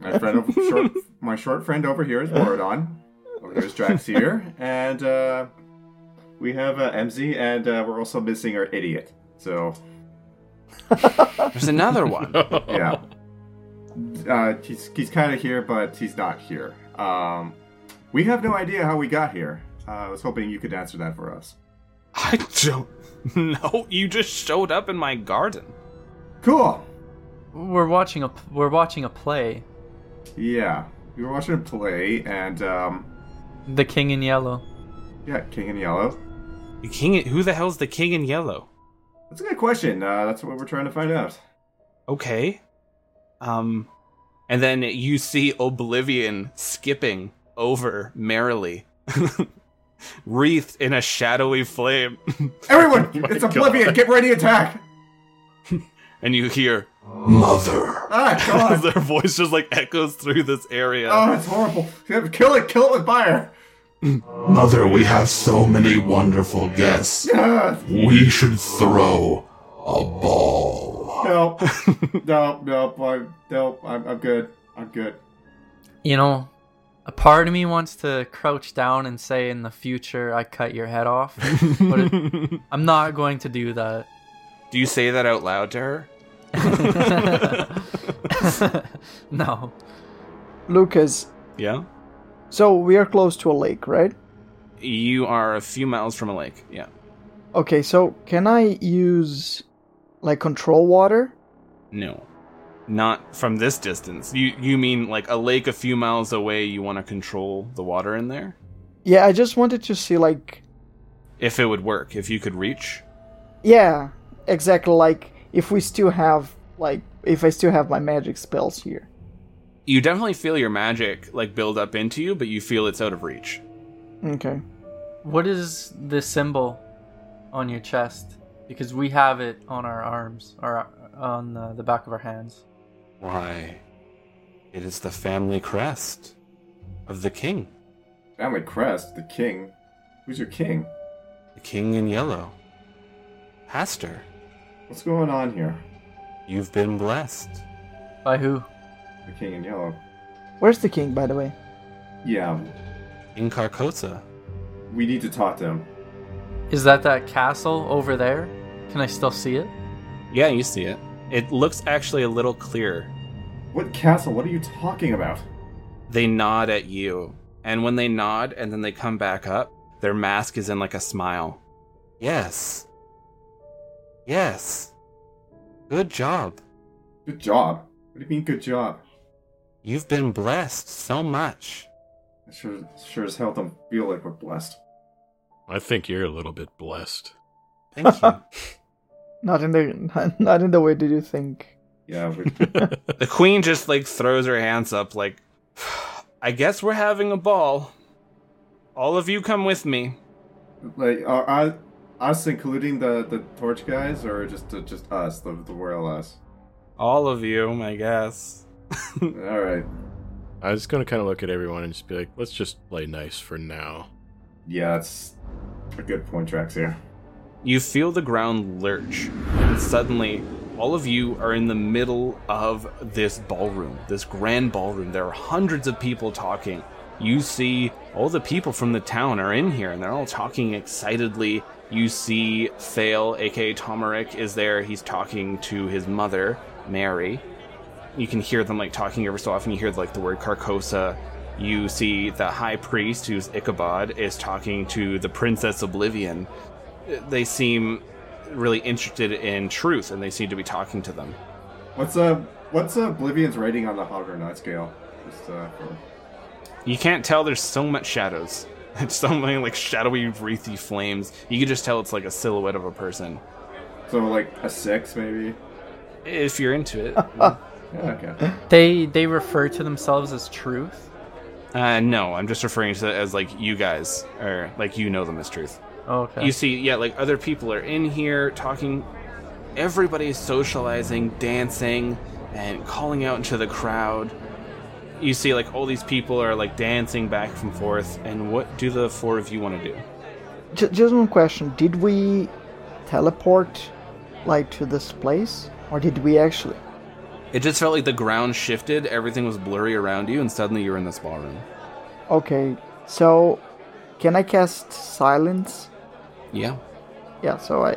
[SPEAKER 4] My friend, over, short, my short friend over here is Borodon. Over here is Draxir, and uh, we have uh, MZ, and uh, we're also missing our idiot. So
[SPEAKER 10] There's another one.
[SPEAKER 4] yeah, uh, he's he's kind of here, but he's not here. Um, we have no idea how we got here. Uh, I was hoping you could answer that for us.
[SPEAKER 10] I don't know. You just showed up in my garden.
[SPEAKER 4] Cool.
[SPEAKER 7] We're watching a we're watching a play.
[SPEAKER 4] Yeah, we were watching a play, and um,
[SPEAKER 7] The King in Yellow.
[SPEAKER 4] yeah, King in Yellow.
[SPEAKER 10] The king. Who the hell's the king in yellow?
[SPEAKER 4] That's a good question. Uh, that's what we're trying to find out.
[SPEAKER 10] Okay. Um, and then you see Oblivion skipping over merrily, wreathed in a shadowy flame,
[SPEAKER 4] Everyone,
[SPEAKER 9] my
[SPEAKER 4] it's
[SPEAKER 9] God.
[SPEAKER 4] Oblivion. Get ready to attack.
[SPEAKER 10] and you hear
[SPEAKER 8] Mother.
[SPEAKER 4] Ah, God.
[SPEAKER 10] their voice just like echoes through this area.
[SPEAKER 4] Oh, it's horrible. Kill it, kill it with fire.
[SPEAKER 8] Mother, we have so many wonderful guests.
[SPEAKER 4] Ah,
[SPEAKER 8] We should throw a ball.
[SPEAKER 4] No, no, no, I'm, no, I'm, I'm good. I'm good.
[SPEAKER 7] You know, a part of me wants to crouch down and say in the future I cut your head off, but it, I'm not going to do that.
[SPEAKER 10] Do you say that out loud to her?
[SPEAKER 7] no.
[SPEAKER 5] Lucas,
[SPEAKER 10] Yeah.
[SPEAKER 5] so we are close to a lake, right?
[SPEAKER 10] You are a few miles from a lake. Yeah.
[SPEAKER 5] Okay, so can I use like control water?
[SPEAKER 10] No. Not from this distance. You you mean like a lake a few miles away you want to control the water in there?
[SPEAKER 5] Yeah, I just wanted to see like
[SPEAKER 10] If it would work, if you could reach.
[SPEAKER 5] yeah, exactly like if we still have like if I still have my magic spells here.
[SPEAKER 10] You definitely feel your magic like build up into you, but you feel it's out of reach.
[SPEAKER 5] Okay.
[SPEAKER 7] What is the symbol on your chest? Because we have it on our arms or on uh, the back of our hands.
[SPEAKER 11] Why, it is the family crest of the king.
[SPEAKER 4] Family crest, the king. Who's your king?
[SPEAKER 11] The king in yellow. Pastor,
[SPEAKER 4] What's going on here?
[SPEAKER 11] you've been blessed.
[SPEAKER 7] By who?
[SPEAKER 4] The king in yellow.
[SPEAKER 5] Where's the king, by the way?
[SPEAKER 4] Yeah,
[SPEAKER 11] In Carcosa.
[SPEAKER 4] we need to talk to him.
[SPEAKER 7] Is that that castle over there? Can I still see it?
[SPEAKER 10] Yeah, you see it. It looks actually a little clearer.
[SPEAKER 4] What castle? What are you talking about?
[SPEAKER 10] They nod at you, and when they nod and then they come back up, their mask is in like a smile.
[SPEAKER 11] Yes. Yes. Good job.
[SPEAKER 4] Good job. What do you mean, good job?
[SPEAKER 11] You've been blessed so much.
[SPEAKER 4] I sure, sure as hell don't feel like we're blessed.
[SPEAKER 9] I think you're a little bit blessed.
[SPEAKER 11] Thank you.
[SPEAKER 5] Not in the not in the way that you think.
[SPEAKER 4] Yeah, we,
[SPEAKER 10] The queen just like throws her hands up, like, I guess we're having a ball. All of you come with me.
[SPEAKER 4] like, are, are us including the the torch guys, or just just us, the the royal us?
[SPEAKER 10] All of you, I guess.
[SPEAKER 4] All right.
[SPEAKER 9] I was gonna kind of look at everyone and just be like, let's just play nice for now.
[SPEAKER 4] Yeah, that's a good point, Draxir.
[SPEAKER 10] You feel the ground lurch, and suddenly, all of you are in the middle of this ballroom, this grand ballroom. There are hundreds of people talking. You see all the people from the town are in here, and they're all talking excitedly. You see Thale, aka Tomaric, is there. He's talking to his mother, Mary. You can hear them like talking every so often. You hear like the word Carcosa. You see the high priest, who's Ichabod, is talking to the Princess Oblivion they seem really interested in truth and they seem to be talking to them.
[SPEAKER 4] What's uh what's uh, Oblivion's rating on the Hoggernaut scale? Just uh, for,
[SPEAKER 10] You can't tell there's so much shadows. It's so many like shadowy, wreathy flames. You can just tell it's like a silhouette of a person.
[SPEAKER 4] so like a six maybe.
[SPEAKER 10] If you're into it.
[SPEAKER 4] Yeah, okay.
[SPEAKER 7] They they refer to themselves as truth.
[SPEAKER 10] Uh, no, I'm just referring to it as like you guys, or like you know them as truth.
[SPEAKER 7] Okay.
[SPEAKER 10] You see, yeah, like other people are in here talking. Everybody's socializing, dancing, and calling out into the crowd. You see, like all these people are like dancing back and forth. And what do the four of you want to do?
[SPEAKER 5] J- just one question: Did we teleport like to this place, or did we actually?
[SPEAKER 10] It just felt like the ground shifted, everything was blurry around you, and suddenly you're in this ballroom.
[SPEAKER 5] Okay, so can I cast silence?
[SPEAKER 10] Yeah.
[SPEAKER 5] Yeah, so I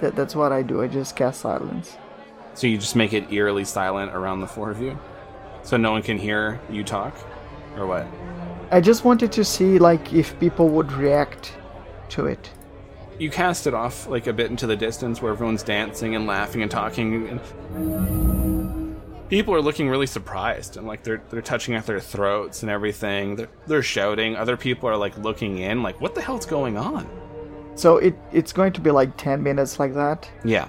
[SPEAKER 5] that, that's what I do. I just cast silence.
[SPEAKER 10] So you just make it eerily silent around the four of you? So no one can hear you talk? Or what?
[SPEAKER 5] I just wanted to see like if people would react to it.
[SPEAKER 10] You cast it off like a bit into the distance where everyone's dancing and laughing and talking and people are looking really surprised and like they're they're touching at their throats and everything. They're they're shouting. Other people are like looking in like what the hell's going on?
[SPEAKER 5] So it it's going to be like ten minutes like that.
[SPEAKER 10] Yeah.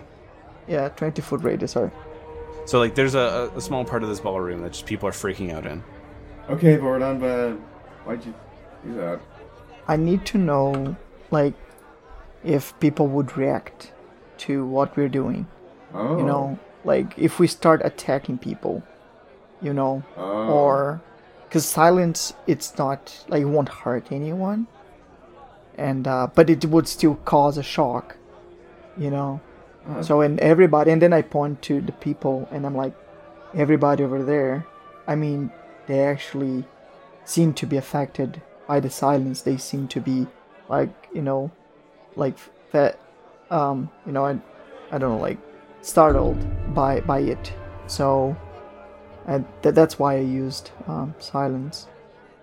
[SPEAKER 5] Yeah, twenty foot radius. Sorry.
[SPEAKER 10] So like there's a, a small part of this ballroom that just people are freaking out in.
[SPEAKER 4] Okay, Bordon, but why'd you do that?
[SPEAKER 5] I need to know like if people would react to what we're doing.
[SPEAKER 4] Oh.
[SPEAKER 5] You know, like if we start attacking people, you know,
[SPEAKER 4] Oh.
[SPEAKER 5] or because silence, it's not like it won't hurt anyone, and uh, but it would still cause a shock, you know.
[SPEAKER 4] Oh.
[SPEAKER 5] So and everybody, and then I point to the people, and I'm like, everybody over there. I mean, they actually seem to be affected by the silence. They seem to be like you know, like that, um, you know, I, I don't know, like startled by by it. So, and th- that's why I used um, silence.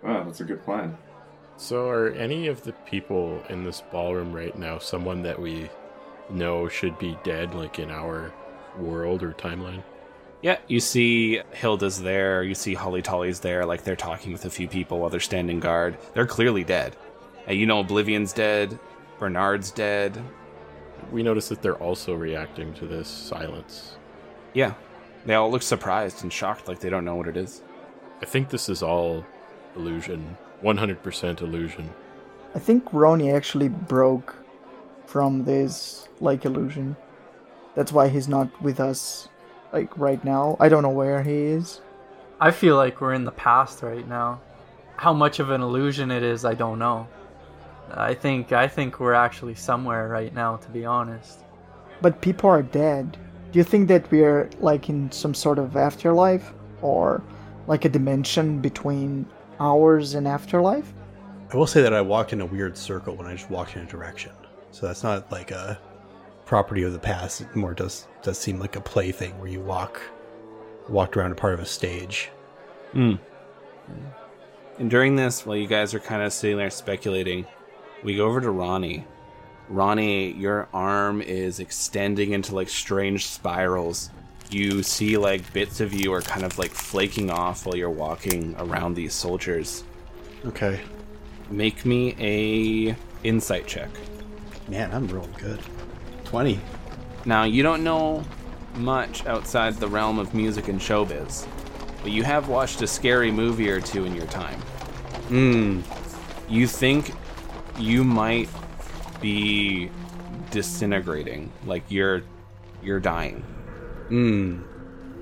[SPEAKER 4] Wow, that's a good plan.
[SPEAKER 9] So, are any of the people in this ballroom right now someone that we know should be dead, like in our world or timeline?
[SPEAKER 10] Yeah, you see Hilda's there, you see Holly Tolly's there, like they're talking with a few people while they're standing guard. They're clearly dead. And you know Oblivion's dead, Bernard's dead.
[SPEAKER 9] We notice that they're also reacting to this silence.
[SPEAKER 10] Yeah. They all look surprised and shocked, like they don't know what it is.
[SPEAKER 9] I think this is all illusion. 100% illusion.
[SPEAKER 5] I think Ronnie actually broke from this like illusion. That's why he's not with us like right now. I don't know where he is.
[SPEAKER 7] I feel like we're in the past right now. How much of an illusion it is, I don't know. I think I think we're actually somewhere right now, to be honest.
[SPEAKER 5] But people are dead. Do you think that we're like in some sort of afterlife or like a dimension between ours and afterlife?
[SPEAKER 6] I will say that I walked in a weird circle when I just walked in a direction. So that's not like a property of the past. It more does does seem like a play thing where you walk walked around a part of a stage.
[SPEAKER 10] Mm. And during this, while you guys are kind of sitting there speculating, we go over to Ronnie. Ronnie, your arm is extending into like strange spirals. You see like bits of you are kind of like flaking off while you're walking around these soldiers.
[SPEAKER 6] Okay.
[SPEAKER 10] Make me a insight check.
[SPEAKER 6] Man, I'm real good. 20.
[SPEAKER 10] Now, you don't know much outside the realm of music and showbiz, but you have watched a scary movie or two in your time.
[SPEAKER 6] Hmm.
[SPEAKER 10] You think you might be disintegrating, like you're you're dying.
[SPEAKER 6] Hmm.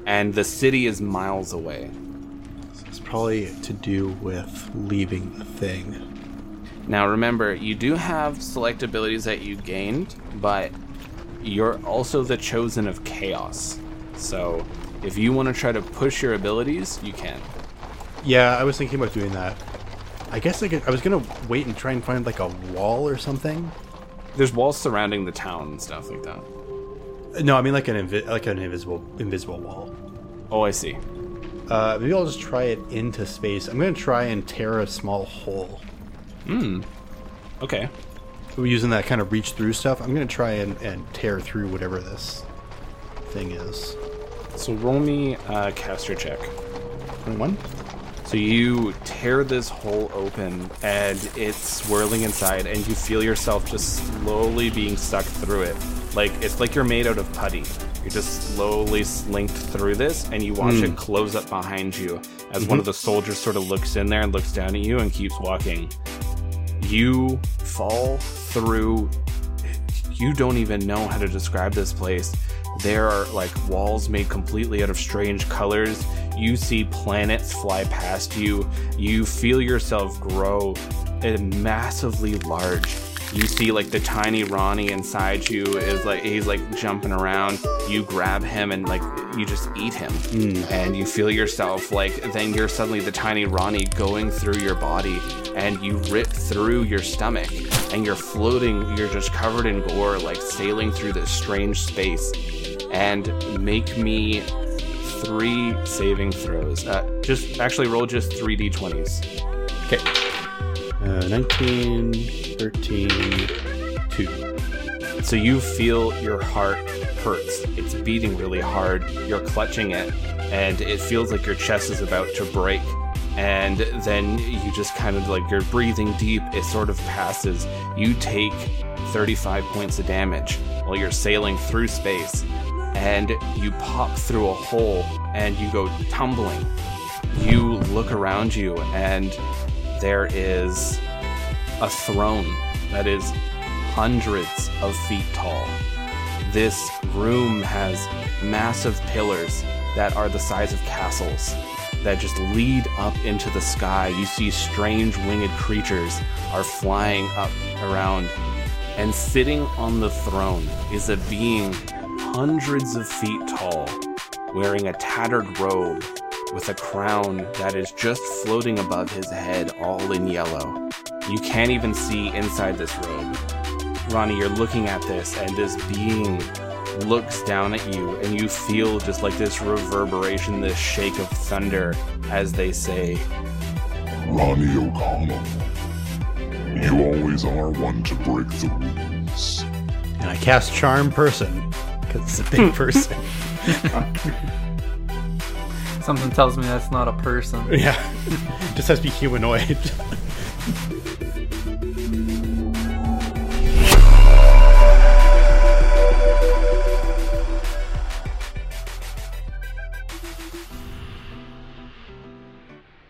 [SPEAKER 10] And the city is miles away.
[SPEAKER 6] It's probably to do with leaving the thing.
[SPEAKER 10] Now remember, you do have select abilities that you gained, but you're also the chosen of chaos. So if you want to try to push your abilities, you can.
[SPEAKER 6] Yeah, I was thinking about doing that. I guess I, could, I was gonna wait and try and find like a wall or something.
[SPEAKER 10] There's walls surrounding the town and stuff like that.
[SPEAKER 6] No, I mean like an invi- like an invisible invisible wall.
[SPEAKER 10] Oh, I see.
[SPEAKER 6] Uh, maybe I'll just try it into space. I'm gonna try and tear a small hole.
[SPEAKER 10] Hmm. Okay.
[SPEAKER 6] We're using that kind of reach through stuff. I'm gonna try and, and tear through whatever this thing is.
[SPEAKER 10] So roll me a caster check.
[SPEAKER 6] Twenty-one.
[SPEAKER 10] So you tear this hole open and it's swirling inside, and you feel yourself just slowly being sucked through it. Like it's like you're made out of putty. You're just slowly slinked through this, and you watch
[SPEAKER 6] Mm.
[SPEAKER 10] it close up behind you as one of the soldiers sort of looks in there and looks down at you and keeps walking. You fall through. You don't even know how to describe this place. There are like walls made completely out of strange colors. You see planets fly past you. You feel yourself grow massively large. You see like the tiny Ronnie inside you is like he's like jumping around. You grab him and like you just eat him. Hmm. And you feel yourself like then you're suddenly the tiny Ronnie going through your body and you rip through your stomach and you're floating, you're just covered in gore, like sailing through this strange space. And make me three saving throws. Uh, just actually roll just three d20s.
[SPEAKER 6] Okay. Uh, 19, 13, 2.
[SPEAKER 10] So you feel your heart hurts. It's beating really hard. You're clutching it, and it feels like your chest is about to break. And then you just kind of like you're breathing deep. It sort of passes. You take 35 points of damage while you're sailing through space, and you pop through a hole and you go tumbling. You look around you, and there is a throne that is hundreds of feet tall. This room has massive pillars that are the size of castles that just lead up into the sky. You see strange winged creatures are flying up around. And sitting on the throne is a being hundreds of feet tall, wearing a tattered robe with a crown that is just floating above his head, all in yellow. You can't even see inside this robe. Ronnie, you're looking at this, and this being looks down at you, and you feel just like this reverberation, this shake of thunder as they say,
[SPEAKER 8] Ronnie O'Connell. You always are one to break the rules.
[SPEAKER 6] And I cast Charm Person because it's a big person.
[SPEAKER 7] Something tells me that's not a person.
[SPEAKER 6] Yeah, just has to be humanoid.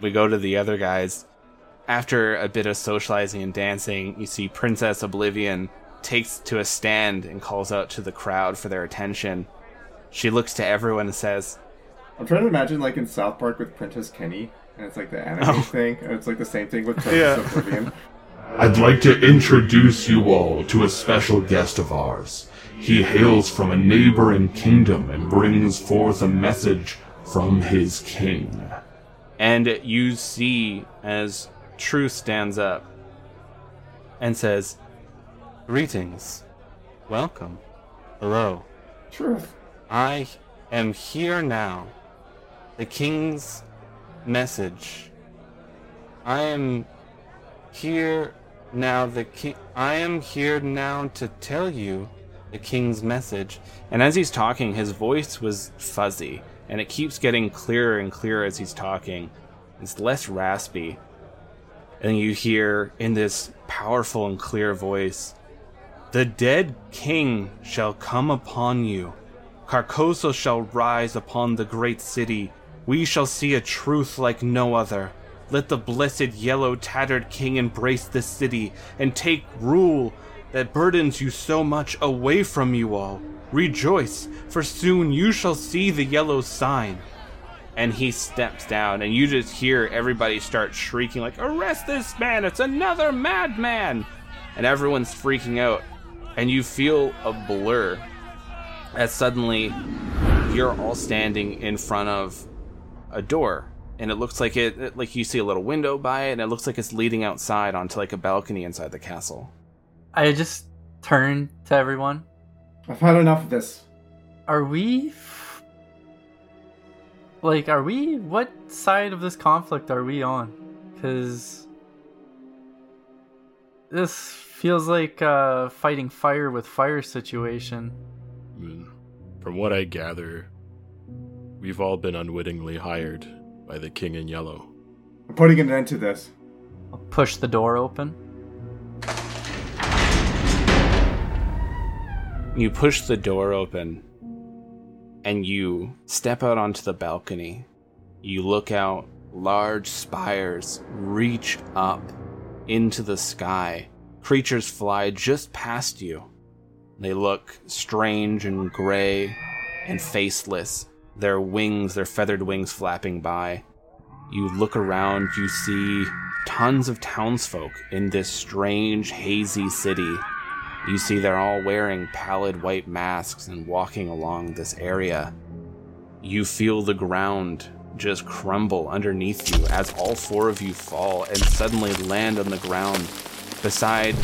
[SPEAKER 10] we go to the other guys. After a bit of socializing and dancing, you see Princess Oblivion takes to a stand and calls out to the crowd for their attention. She looks to everyone and says,
[SPEAKER 4] I'm trying to imagine like in South Park with Princess Kenny, and it's like the anime
[SPEAKER 10] Oh.
[SPEAKER 4] thing, and it's like the same thing with Princess
[SPEAKER 10] Yeah.
[SPEAKER 4] Oblivion.
[SPEAKER 8] I'd like to introduce you all to a special guest of ours. He hails from a neighboring kingdom and brings forth a message from his king.
[SPEAKER 10] and you see as Truth stands up and says,
[SPEAKER 11] Greetings. Welcome. Hello.
[SPEAKER 4] Truth.
[SPEAKER 11] I am here now. The king's message. I am here now the king I am here now to tell you the king's message.
[SPEAKER 10] And as he's talking, his voice was fuzzy, and it keeps getting clearer and clearer as he's talking. It's less raspy. And you hear in this powerful and clear voice The dead king shall come upon you. Carcosa shall rise upon the great city. We shall see a truth like no other. Let the blessed yellow tattered king embrace this city and take rule that burdens you so much away from you all. Rejoice, for soon you shall see the yellow sign. And he steps down, and you just hear everybody start shrieking, like, Arrest this man! It's another madman! And everyone's freaking out. And you feel a blur as suddenly you're all standing in front of a door and it looks like it it- like you see a little window by it and it looks like it's leading outside onto like a balcony inside the castle
[SPEAKER 7] I just turn to everyone.
[SPEAKER 4] I've had enough of this.
[SPEAKER 7] Are we f- like are we what side of this conflict are we on? Cuz this feels like uh fighting fire with fire situation.
[SPEAKER 9] I mean, From what I gather, we've all been unwittingly hired by the King in Yellow.
[SPEAKER 4] I'm putting an end to this.
[SPEAKER 7] I'll push the door open.
[SPEAKER 10] you push the door open and you step out onto the balcony you look out large spires reach up into the sky creatures fly just past you. They look strange and gray and faceless their wings their feathered wings flapping by. You look around you see tons of townsfolk in this strange hazy city. You see they're all wearing pallid white masks and walking along this area. You feel the ground just crumble underneath you as all four of you fall and suddenly land on the ground beside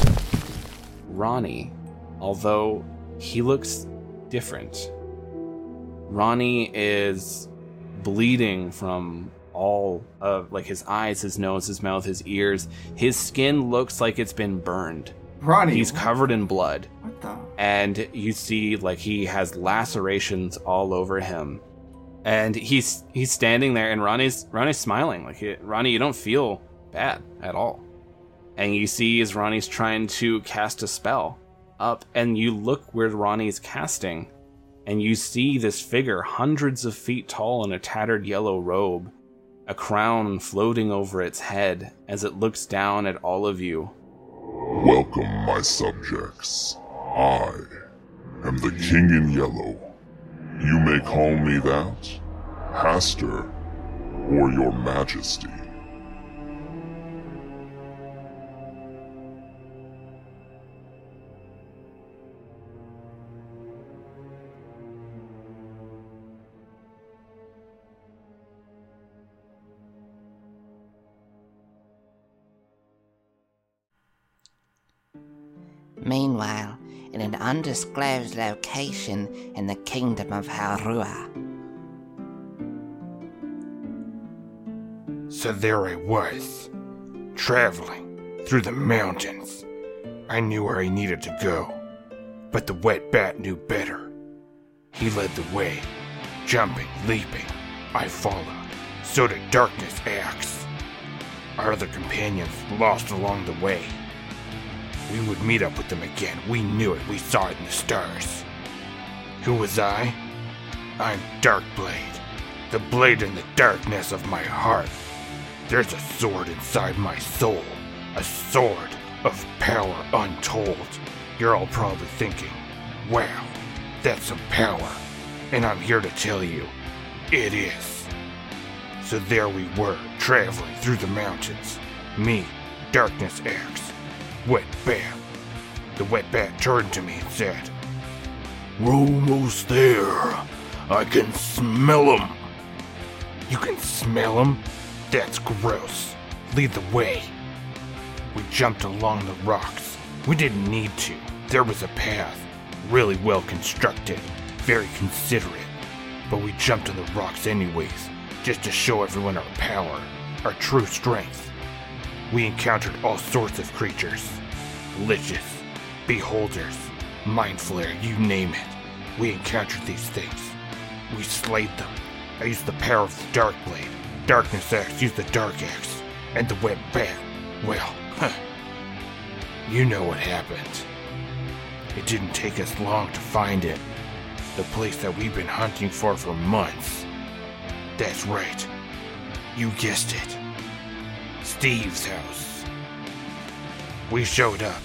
[SPEAKER 10] Ronnie, although he looks different. Ronnie is bleeding from all of like his eyes, his nose, his mouth, his ears. His skin looks like it's been burned.
[SPEAKER 4] Ronnie.
[SPEAKER 10] He's covered in blood
[SPEAKER 4] What the?
[SPEAKER 10] and you see like he has lacerations all over him and he's he's standing there and ronnie's ronnie's smiling like he, ronnie you don't feel bad at all and you see as ronnie's trying to cast a spell up and you look where ronnie's casting and you see this figure hundreds of feet tall in a tattered yellow robe a crown floating over its head as it looks down at all of you
[SPEAKER 8] Welcome, my subjects. I am the King in Yellow. You may call me that, Hastur, or Your Majesty.
[SPEAKER 2] Meanwhile, in an undisclosed location in the kingdom of Halrua,
[SPEAKER 12] So there I was, traveling through the mountains. I knew where I needed to go, but the wet bat knew better. He led the way, jumping, leaping. I followed. So did Darkness Axe. Our other companions lost along the way. We would meet up with them again. We knew it. We saw it in the stars. Who was I? I'm Darkblade, the blade in the darkness of my heart. There's a sword inside my soul. A sword of power untold. You're all probably thinking, wow, that's some power. And I'm here to tell you, it is. So there we were, traveling through the mountains. Me, Darkness Axe, Wet Bat. The Wet Bat turned to me and said, We're almost there. I can smell 'em." You can smell 'em? That's gross. Lead the way. We jumped along the rocks. We didn't need to. There was a path, really well constructed, very considerate. But we jumped on the rocks anyways, just to show everyone our power, our true strength. We encountered all sorts of creatures liches, beholders, mind flayer, you name it. We encountered these things. We slayed them. I used the power of the Dark Blade. Darkness Axe used the Dark Axe. And the Wet Bat. Well, huh. You know what happened. It didn't take us long to find it. The place that we've been hunting for for months. That's right. You guessed it. Steve's house. We showed up,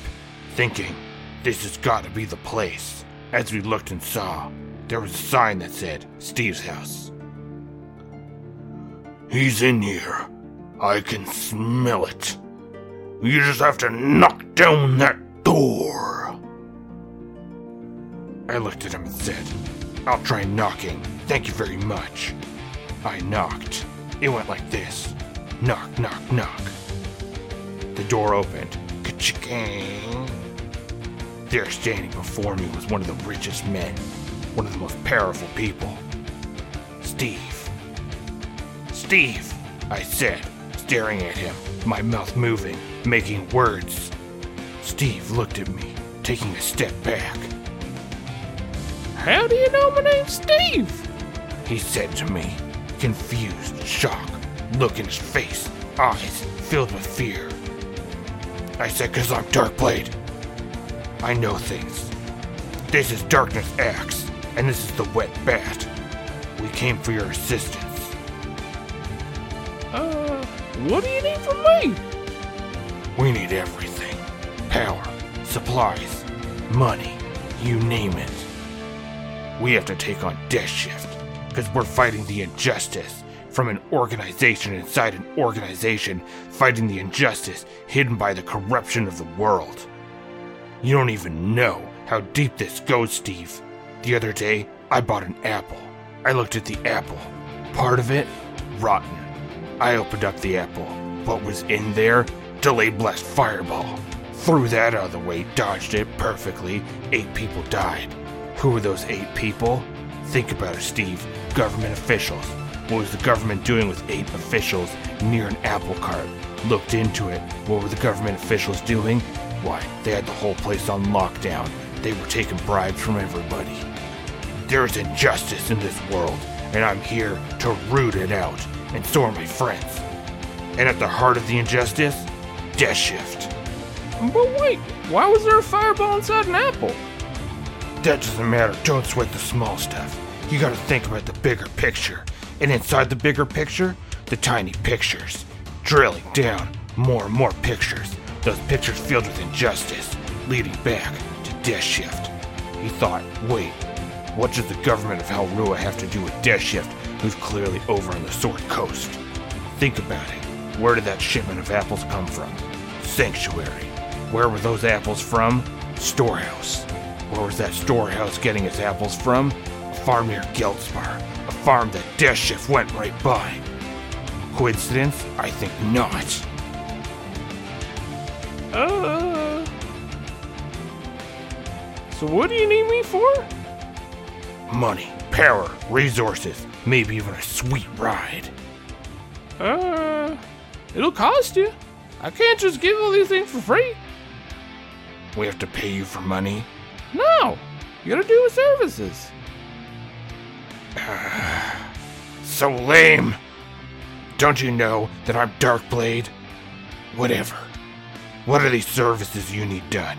[SPEAKER 12] thinking this has got to be the place. As we looked and saw, there was a sign that said Steve's house. He's in here. I can smell it. You just have to knock down that door. I looked at him and said, I'll try knocking. Thank you very much. I knocked. It went like this knock, knock, knock. The door opened. Ka-ching. There standing before me was one of the richest men, one of the most powerful people. Steve. Steve, I said, staring at him, my mouth moving, making words. Steve looked at me, taking a step back. How do you know my name's Steve? He said to me, confused, shock, look in his face, eyes filled with fear. I said, because I'm Darkblade. I know things. This is Darkness Axe, and this is the Wet Bat. We came for your assistance. Uh, what do you need from me? We need everything power, supplies, money, you name it. We have to take on Death Shift because we're fighting the injustice from an organization inside an organization fighting the injustice hidden by the corruption of the world. You don't even know how deep this goes, Steve. The other day, I bought an apple. I looked at the apple. Part of it, rotten. I opened up the apple. What was in there? Delayed blast fireball. Threw that out of the way, dodged it perfectly. Eight people died. Who were those eight people? Think about it, Steve. Government officials. What was the government doing with eight officials near an apple cart? Looked into it. What were the government officials doing? Why, they had the whole place on lockdown. They were taking bribes from everybody. There's injustice in this world, and I'm here to root it out, and so are my friends. And at the heart of the injustice, Death Shift. But wait, why was there a fireball inside an apple? That doesn't matter. Don't sweat the small stuff. You gotta think about the bigger picture. And inside the bigger picture, the tiny pictures. Drilling down, more and more pictures. Those pictures filled with injustice, leading back to Death Shift. He thought, wait, what does the government of Halrua have to do with Death Shift, who's clearly over on the Sword Coast? Think about it. Where did that shipment of apples come from? Sanctuary. Where were those apples from? Storehouse. Where was that storehouse getting its apples from? A farm near Geldspar. A farm that Death Shift went right by. Coincidence? I think not. Uh. So what do you need me for? Money, power, resources, maybe even a sweet ride. Uh, it'll cost you. I can't just give all these things for free. We have to pay you for money? No, you gotta do with services. so lame. Don't you know that I'm Darkblade? Whatever. What are these services you need done?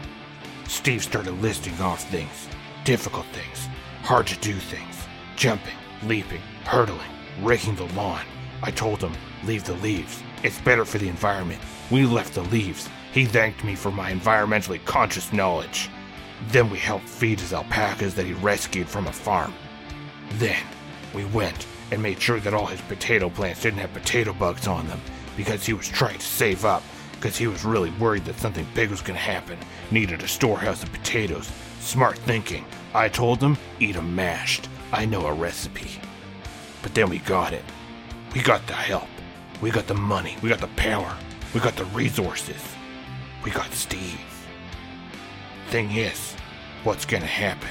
[SPEAKER 12] Steve started listing off things. Difficult things. Hard to do things. Jumping, leaping, hurdling, raking the lawn. I told him, leave the leaves. It's better for the environment. We left the leaves. He thanked me for my environmentally conscious knowledge. Then we helped feed his alpacas that he rescued from a farm. Then we went and made sure that all his potato plants didn't have potato bugs on them because he was trying to save up because he was really worried that something big was going to happen. Needed a storehouse of potatoes. Smart thinking. I told him, eat 'em mashed. I know a recipe. But then we got it. We got the help. We got the money. We got the power. We got the resources. We got Steve. Thing is, what's gonna happen?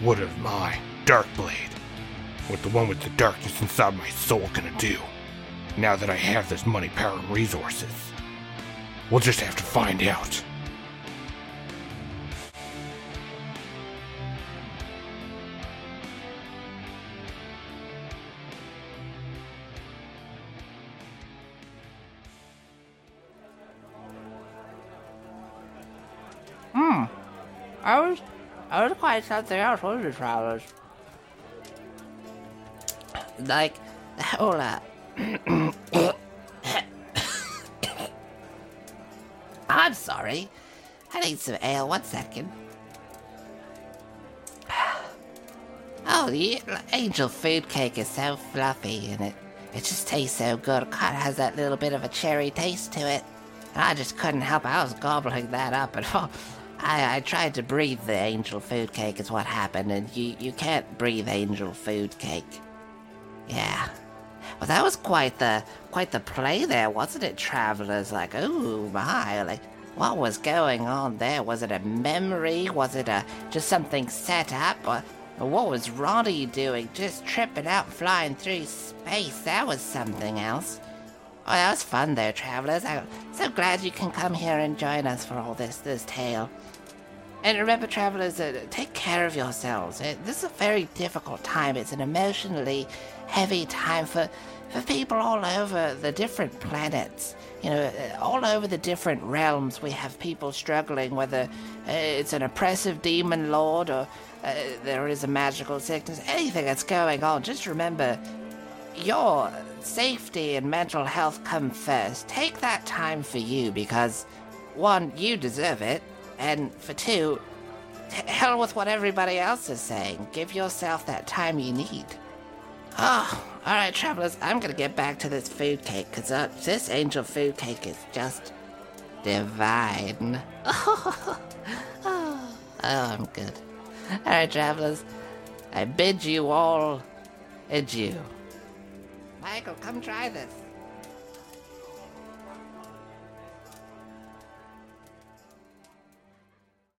[SPEAKER 12] What of my Darkblade? What the one with the darkness inside my soul gonna do? Now that I have this money, power, and resources. We'll just have to find out.
[SPEAKER 2] Hmm. I was, I was quite something else, wasn't it, Travelers? Like, hold up. I'm sorry. I need some ale. One second. Oh, the angel food cake is so fluffy, and it it just tastes so good. It kind of has that little bit of a cherry taste to it. And I just couldn't help. I was gobbling that up, and oh, I, I tried to breathe the angel food cake. Is what happened, and you you can't breathe angel food cake. Yeah. Well, that was quite the quite the play there, wasn't it, travelers? Like, oh my, like, what was going on there? Was it a memory? Was it a just something set up? Or, or what was Ronnie doing? Just tripping out, flying through space? That was something else. Oh, that was fun there, travelers. I'm so glad you can come here and join us for all this this tale. And remember, travelers, uh, take care of yourselves. Uh, this is a very difficult time. It's an emotionally heavy time for, for people all over the different planets. You know, uh, all over the different realms, we have people struggling, whether uh, it's an oppressive demon lord or uh, there is a magical sickness, anything that's going on. Just remember, your safety and mental health come first. Take that time for you because, one, you deserve it, and for two, hell with what everybody else is saying. Give yourself that time you need. Oh, all right, travelers, I'm gonna get back to this food cake because uh, this angel food cake is just divine. oh, I'm good. All right, travelers, I bid you all adieu. Michael, come try this.